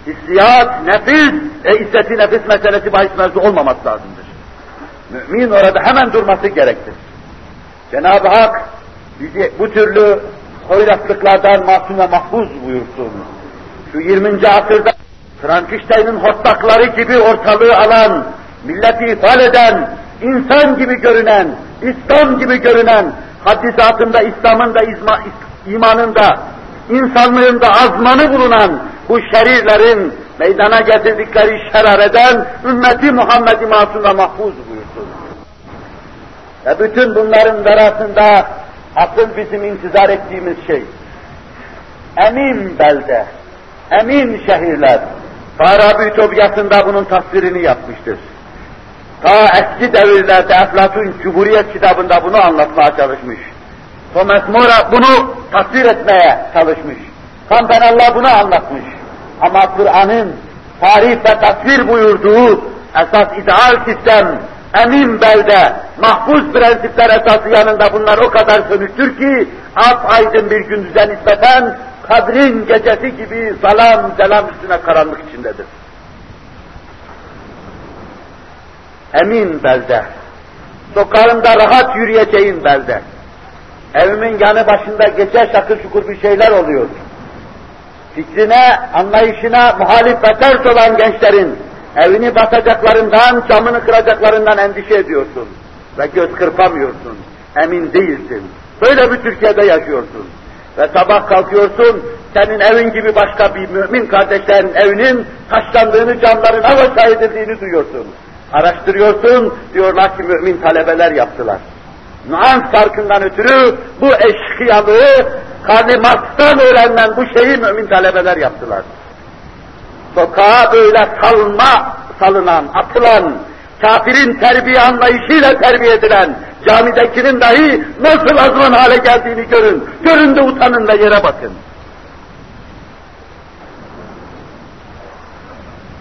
hissiyat, nefis, e izzeti nefis meselesi bahis mevzu olmaması lazımdır. Mümin orada hemen durması gerektir. Cenab-ı Hak bizi bu türlü hoyratlıklardan masum ve mahfuz buyursun. Şu 20. asırda Frankenstein'in hortlakları gibi ortalığı alan, milleti ifade eden, insan gibi görünen, İslam gibi görünen, hadisatında İslam'ın da imanın da, insanlığın da azmanı bulunan bu şerirlerin meydana getirdikleri şerareden ümmeti Muhammed-i Masum'a mahfuz buyursun. Ve bütün bunların arasında asıl bizim intizar ettiğimiz şey, emin belde, emin şehirler, Farabi Ütopyası'nda bunun tasvirini yapmıştır. Ta eski devirlerde Eflatun Cumhuriyet kitabında bunu anlatmaya çalışmış. Thomas More bunu tasvir etmeye çalışmış. Kampanallah bunu anlatmış. Ama Kur'an'ın tarih ve tasvir buyurduğu esas ideal sistem, emin belde, mahfuz prensipler esası yanında bunlar o kadar sönüktür ki, aydın bir gündüze nispeten kadrin gecesi gibi salam selam üstüne karanlık içindedir. Emin belde, sokağında rahat yürüyeceğin belde, evimin yanı başında gece şakır şukur bir şeyler oluyor. Fikrine, anlayışına muhalif ve ters olan gençlerin evini basacaklarından, camını kıracaklarından endişe ediyorsun. Ve göz kırpamıyorsun, emin değilsin. Böyle bir Türkiye'de yaşıyorsun. Ve sabah kalkıyorsun, senin evin gibi başka bir mümin kardeşlerin evinin taşlandığını, camların hava edildiğini duyuyorsun. Araştırıyorsun, diyorlar ki mümin talebeler yaptılar. Nuans farkından ötürü bu eşkıyalığı Karl Marx'tan öğrenilen bu şeyi mümin talebeler yaptılar. Sokağa böyle salma, salınan, atılan, kafirin terbiye anlayışıyla terbiye edilen camidekinin dahi nasıl azman hale geldiğini görün. Görün de utanın ve yere bakın.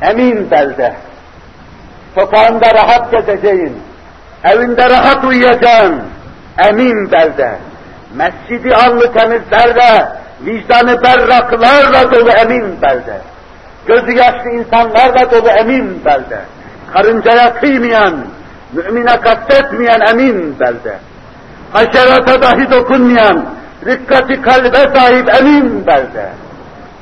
Emin belde, sokağında rahat gezeceğin, evinde rahat uyuyacaksın, emin belde, mescidi allı temizlerle, vicdanı berraklarla dolu emin belde, gözü yaşlı insanlarla dolu emin belde, karıncaya kıymayan, mümine kastetmeyen emin belde, haşerata dahi dokunmayan, dikkati kalbe sahip emin belde,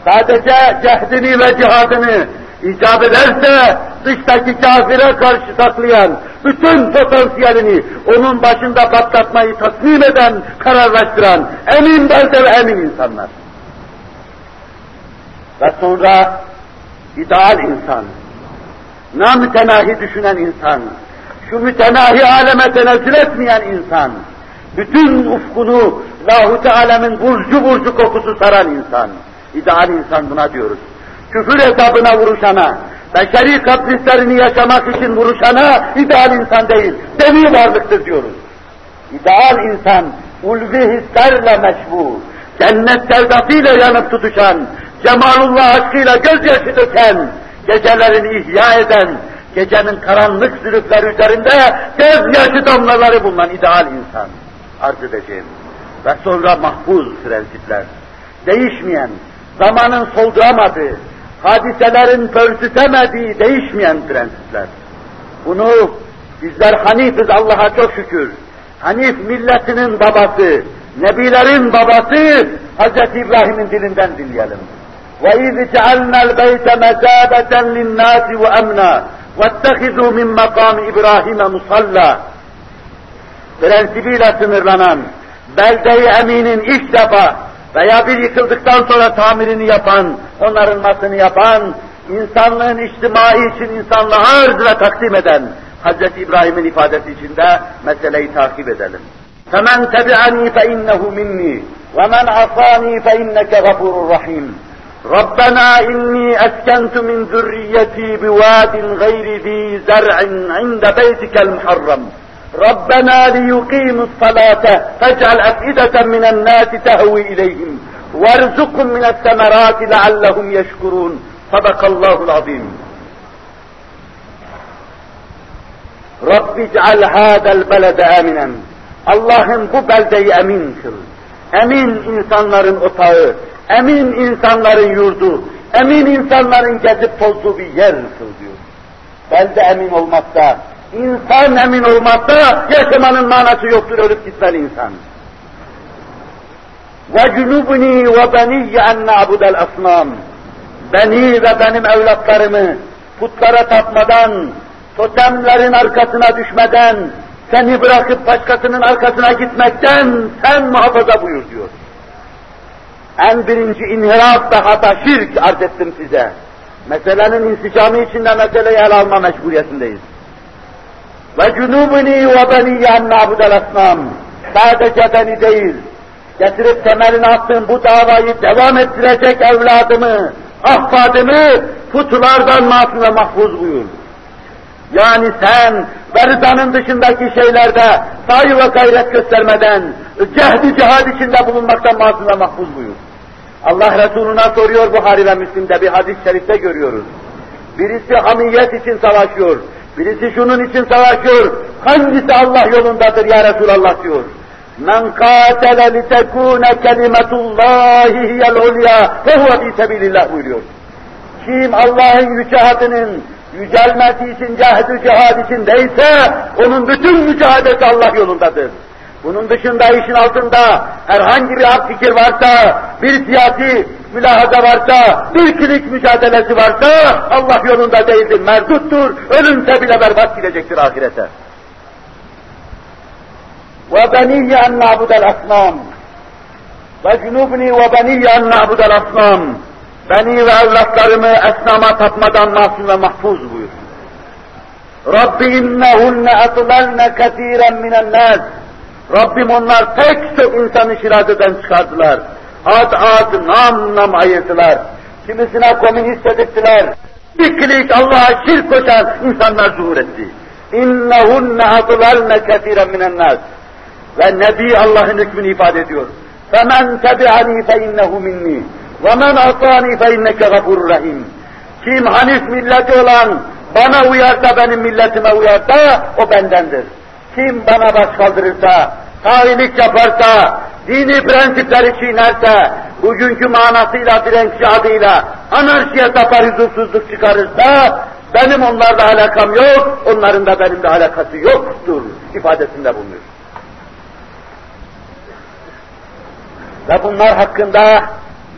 sadece cehdini ve cihadını icap ederse dıştaki kafire karşı saklayan bütün potansiyelini onun başında patlatmayı tasmin eden, kararlaştıran emin belde ve emin insanlar. Ve sonra ideal insan, namütenahi düşünen insan, şu mütenahi aleme tenezzül etmeyen insan, bütün ufkunu lahu Teala'nın burcu burcu kokusu saran insan, ideal insan buna diyoruz. Küfür hesabına vuruşana, beşeri kaprislerini yaşamak için vuruşana ideal insan değil, demi varlıktır diyoruz. İdeal insan, ulvi hislerle meşbu, cennet sevdasıyla yanıp tutuşan, cemalullah aşkıyla gözyaşı döken, gecelerini ihya eden, gecenin karanlık zülüfleri üzerinde gözyaşı damlaları bulunan ideal insan arz edeceğim. Ve sonra mahfuz prensipler, değişmeyen, zamanın solduramadığı, hadiselerin pörsütemediği değişmeyen prensipler. Bunu bizler Hanifiz Allah'a çok şükür. Hanif milletinin babası, nebilerin babası Hz. İbrahim'in dilinden dinleyelim. وَاِذْ جَعَلْنَا الْبَيْتَ مَزَابَةً لِلنَّاسِ وَأَمْنًا وَاتَّخِذُوا مِنْ مَقَامِ İbrahim musalla. Prensibiyle sınırlanan, belde-i eminin ilk defa veya bir yıkıldıktan sonra tamirini yapan, onarılmasını yapan, insanlığın içtimai için insanlığa arz ve takdim eden Hz. İbrahim'in ifadesi içinde meseleyi takip edelim. فَمَنْ تَبِعَنِي فَاِنَّهُ مِنِّي وَمَنْ عَصَانِي فَاِنَّكَ غَفُورٌ رَحِيمٌ ربنا إني أسكنت من ذريتي بواد غير ذي زرع عند بيتك المحرم ربنا ليقيموا الصلاة فاجعل أفئدة من الناس تهوي إليهم وارزقهم من الثمرات لعلهم يشكرون صدق الله العظيم رب اجعل هذا البلد آمنا Allah'ım bu beldeyi emin kıl. Emin insanların otağı, emin insanların yurdu, emin insanların gezip tozduğu bir yer kıl diyor. Belde emin olmazsa, insan emin olmazsa yaşamanın manası yoktur, ölüp gitmeli insan. وَجُنُبْنِي وَبَنِيَّ اَنْ نَعْبُدَ الْأَصْنَامِ Beni ve benim evlatlarımı putlara tapmadan, totemlerin arkasına düşmeden, seni bırakıp başkasının arkasına gitmekten sen muhafaza buyur diyor. En birinci inhiraf ve hata şirk arz ettim size. Meselenin insicamı içinde meseleyi ele alma mecburiyetindeyiz. Ve cunubuni ve beni yan nabudel asnam. Sadece beni değil, getirip temelini attığım bu davayı devam ettirecek evladımı, ahfadımı putlardan masum ve mahfuz buyur. Yani sen veridanın dışındaki şeylerde sahi ve gayret göstermeden, cehdi cihad içinde bulunmaktan masum ve mahfuz buyur. Allah Resulüne soruyor Buhari ve Müslim'de bir hadis-i şerifte görüyoruz. Birisi hamiyet için savaşıyor, birisi şunun için savaşıyor, hangisi Allah yolundadır ya Resulallah diyor. Men katele li tekune kelimetullahi hiyel ulya ve huve fi sebilillah buyuruyor. Kim Allah'ın yüce adının yücelmesi için cehd cihad içindeyse onun bütün mücadelesi Allah yolundadır. Bunun dışında işin altında herhangi bir hak fikir varsa, bir siyasi mülahaza varsa, bir kilit mücadelesi varsa Allah yolunda değildir, merduttur, ölümse bile berbat gidecektir ahirete. وَبَنِيَّ أَنْ نَعْبُدَ الْأَصْنَامِ وَجُنُوبْنِي وَبَنِيَّ أَنْ نَعْبُدَ الْأَصْنَامِ Beni ve evlatlarımı esnama tapmadan masum ve mahfuz buyur. Rabbi innehunne atlalne ketiren minen nas. Rabbim onlar pek çok insanı şirazeden çıkardılar. Ad ad nam nam ayırdılar. Kimisine komünist dedirttiler. Bir klik Allah'a şirk koşan insanlar zuhur etti. İnnehunne atlalne ketiren minen nas. Ve Nebi Allah'ın hükmünü ifade ediyor. فَمَنْ تَبِعَنِي فَاِنَّهُ مِنِّي وَمَنْ اَطَانِي فَاِنَّكَ غَفُرُ rahim. Kim Hanif milleti olan bana uyarsa benim milletime uyarsa o bendendir. Kim bana baş kaldırırsa, hainlik yaparsa, dini prensipleri çiğnerse, bugünkü manasıyla direnççi adıyla anarşiye tapar huzursuzluk çıkarırsa, benim onlarla alakam yok, onların da benimle alakası yoktur ifadesinde bulunuyor. Ve bunlar hakkında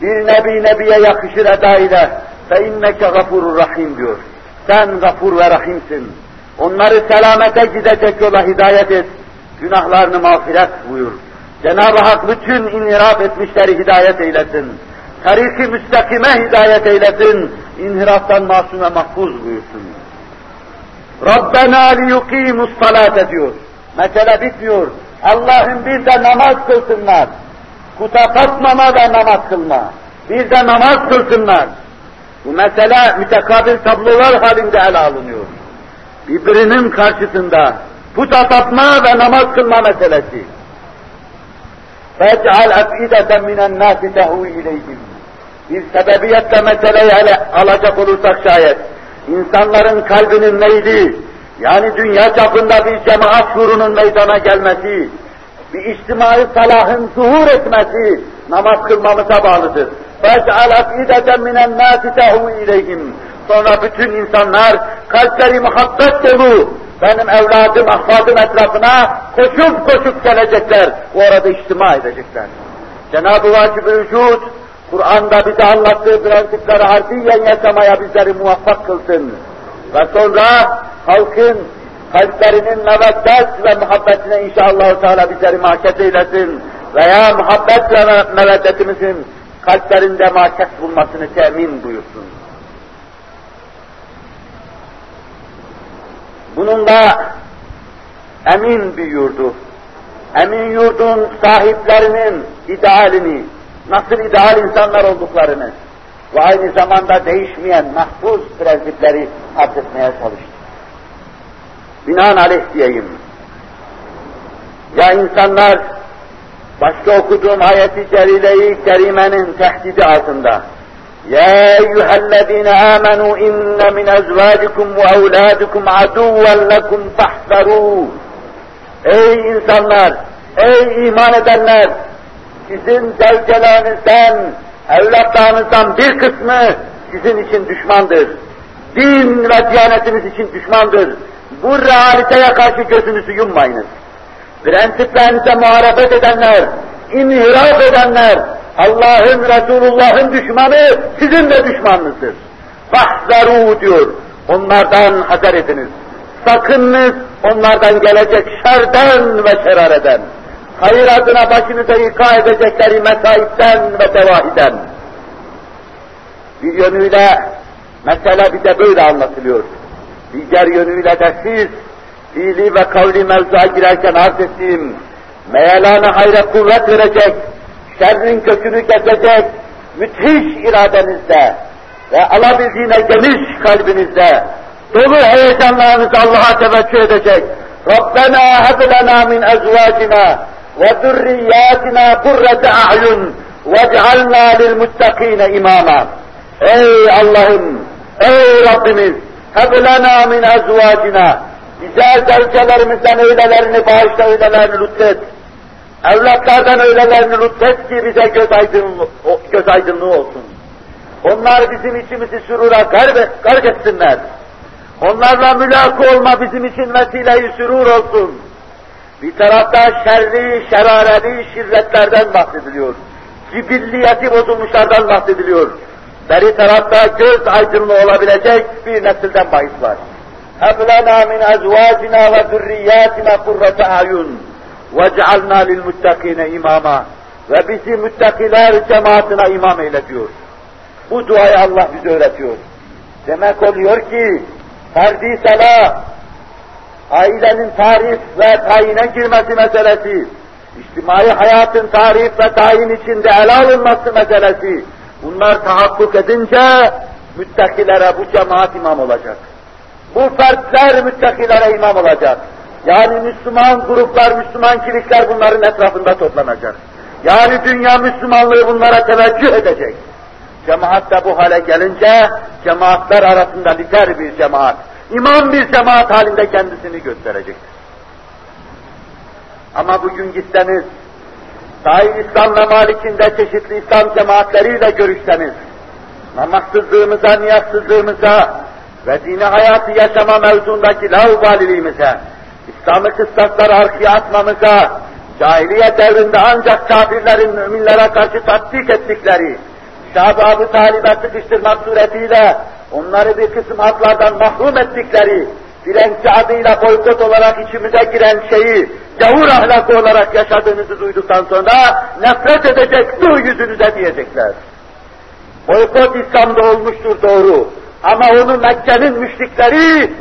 bir nebi nebiye yakışır eda ile fe inneke gafurur rahim diyor. Sen gafur ve rahimsin. Onları selamete gidecek yola hidayet et. Günahlarını mağfiret buyur. Cenab-ı Hak bütün inhiraf etmişleri hidayet eylesin. Tariki müstakime hidayet eylesin. İnhiraftan masum ve mahfuz buyursun. Rabbena liyukimus salat diyor. Mesele bitmiyor. Allah'ın bir de namaz kılsınlar. Kuta takmama ve namaz kılma. Bir de namaz kılsınlar. Bu mesele mütekabil tablolar halinde ele alınıyor Birbirinin karşısında puta tapma ve namaz kılma meselesi. فَاجْعَلْ اَفْئِدَةً مِنَ النَّاسِ تَهُوِ اِلَيْهِمْ Bir sebebiyetle meseleyi ele alacak olursak şayet, insanların kalbinin meyli, yani dünya çapında bir cemaat şuurunun meydana gelmesi, bir içtimai salahın zuhur etmesi namaz kılmamıza bağlıdır. فَاجْعَلْ اَفْئِدَةً مِنَ النَّاسِ تَهُوِ اِلَيْهِمْ Sonra bütün insanlar kalpleri muhabbet dolu, benim evladım, ahfadım etrafına koşup koşup gelecekler, o arada içtima edecekler. Cenab-ı Vacib-i Vücud, Kur'an'da bize anlattığı prensipleri harfiyen yaşamaya bizleri muvaffak kılsın. Ve sonra halkın kalplerinin meveddet ve muhabbetine inşallah Teala bizleri mahket eylesin veya muhabbet ve meveddetimizin kalplerinde mahket bulmasını temin buyursun. Bununla emin bir yurdu, emin yurdun sahiplerinin idealini, nasıl ideal insanlar olduklarını ve aynı zamanda değişmeyen mahfuz prensipleri etmeye çalıştı. Binaenaleyh diyeyim. Ya insanlar, başka okuduğum ayeti celile-i kerimenin tehdidi altında, يا أيها الذين آمنوا إن من أزواجكم وأولادكم عدوا لكم فاحذروا Ey insanlar, ey iman edenler, sizin zevcelerinizden, evlatlarınızdan bir kısmı sizin için düşmandır. Din ve diyanetiniz için düşmandır. Bu realiteye karşı gözünüzü yummayınız. Prensiplerinize muharefet edenler, inhiraf edenler, Allah'ın, Resulullah'ın düşmanı sizin de düşmanınızdır. Fahzaru diyor. Onlardan hazer ediniz. Sakınınız onlardan gelecek şerden ve şerareden. Hayır adına başınıza ika edecekleri mesaipten ve devahiden. Bir yönüyle Mesele bir de böyle anlatılıyor. Diğer yönüyle de siz, fiili ve kavli mevzuya girerken arz ettiğim, meyelana hayra kuvvet verecek, şerrin kökünü kesecek, müthiş iradenizde ve alabildiğine geniş kalbinizde, dolu heyecanlarınızı Allah'a teveccüh edecek, Rabbena heb lena min ezvacina ve zürriyatina kurrete a'yun vec'alna lil muttakine imama. Ey Allah'ım, ey Rabbimiz, heb lena min ezvacina, bize zevcelerimizden öylelerini bağışla, öylelerini lütfet. Evlatlardan öylelerini lütfet ki bize göz, aydınlığı, göz aydınlığı olsun. Onlar bizim içimizi sürura gark, gark etsinler. Onlarla mülakı olma bizim için vesile-i sürur olsun. Bir tarafta şerri, şerareli şirretlerden bahsediliyor. Cibilliyeti bozulmuşlardan bahsediliyor. Beri tarafta göz aydınlığı olabilecek bir nesilden bahis var. Hep lena min ezvacina ve zürriyatina kurrete. وَاجْعَلْنَا لِلْمُتَّقِينَ imama Ve bizi müttakiler cemaatine imam eyle diyor. Bu duayı Allah bize öğretiyor. Demek oluyor ki, ferdi sala, ailenin tarif ve tayine girmesi meselesi, içtimai hayatın tarif ve tayin içinde ele alınması meselesi, bunlar tahakkuk edince müttakilere bu cemaat imam olacak. Bu fertler müttakilere imam olacak. Yani Müslüman gruplar, Müslüman kilikler bunların etrafında toplanacak. Yani dünya Müslümanlığı bunlara teveccüh edecek. Cemaat de bu hale gelince, cemaatler arasında lider bir cemaat, imam bir cemaat halinde kendisini gösterecektir. Ama bugün gitseniz, dahi İslam ve Malik'inde çeşitli İslam cemaatleriyle görüşseniz, namazsızlığımıza, niyazsızlığımıza ve dini hayatı yaşama mevzundaki laubaliliğimize, İslam'ı kıstaslar arkaya atmamıza, cahiliye devrinde ancak kafirlerin müminlere karşı tatbik ettikleri, Şahab-ı Talib'e sıkıştırmak suretiyle onları bir kısım haklardan mahrum ettikleri, Frençi adıyla boykot olarak içimize giren şeyi gavur ahlakı olarak yaşadığınızı duyduktan sonra nefret edecek dur yüzünüze diyecekler. Boykot İslam'da olmuştur doğru. Ama onu Mekke'nin müşrikleri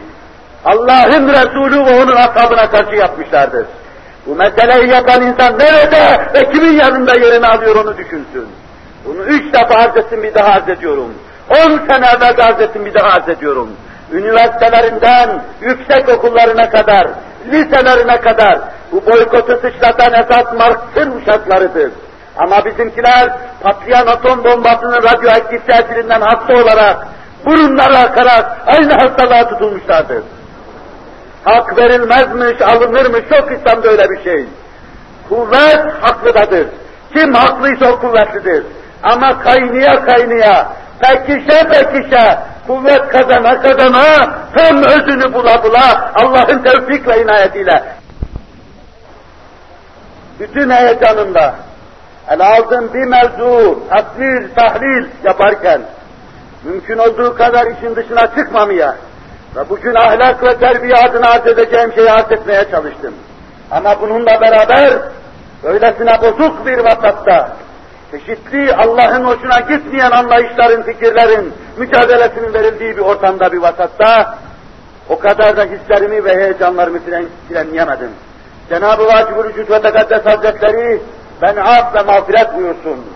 Allah'ın Resulü ve onun ashabına karşı yapmışlardır. Bu meseleyi yapan insan nerede ve kimin yanında yerini alıyor onu düşünsün. Bunu üç defa arz ettim bir daha arz ediyorum. On sene evvel arz ettim bir daha arz ediyorum. Üniversitelerinden yüksek okullarına kadar, liselerine kadar bu boykotu sıçratan esas Marx'ın uşaklarıdır. Ama bizimkiler patlayan atom bombasının radyoaktif tesirinden hasta olarak, burunları akarak aynı hastalığa tutulmuşlardır. Hak verilmezmiş, alınırmış, çok İslam'da öyle bir şey. Kuvvet haklıdadır. Kim haklıysa o kuvvetlidir. Ama kaynaya kaynaya, pekişe pekişe, kuvvet kazana kazana, tam özünü bula bula, Allah'ın tevfik ve inayetiyle. Bütün heyecanında, el aldığım bir mevzu, takdir, tahlil yaparken, mümkün olduğu kadar işin dışına çıkmamaya ve bugün ahlak ve terbiye adına arz edeceğim şeyi arz etmeye çalıştım. Ama bununla beraber, öylesine bozuk bir vasatta, çeşitli Allah'ın hoşuna gitmeyen anlayışların, fikirlerin mücadelesinin verildiği bir ortamda, bir vasatta o kadar da hislerimi ve heyecanlarımı fren, frenleyemedim. Cenab-ı Vacib-ı Vücud ve Tekaddes Hazretleri ben af ve mağfiret buyursun.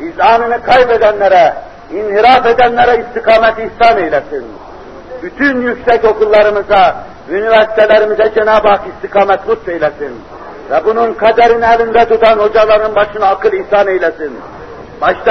İzanını kaybedenlere, inhiraf edenlere istikamet ihsan eylesin. Bütün yüksek okullarımıza, üniversitelerimize Cenab-ı Hak istikamet lütfeylesin. Ve bunun kaderini elinde tutan hocaların başına akıl ihsan eylesin. Başta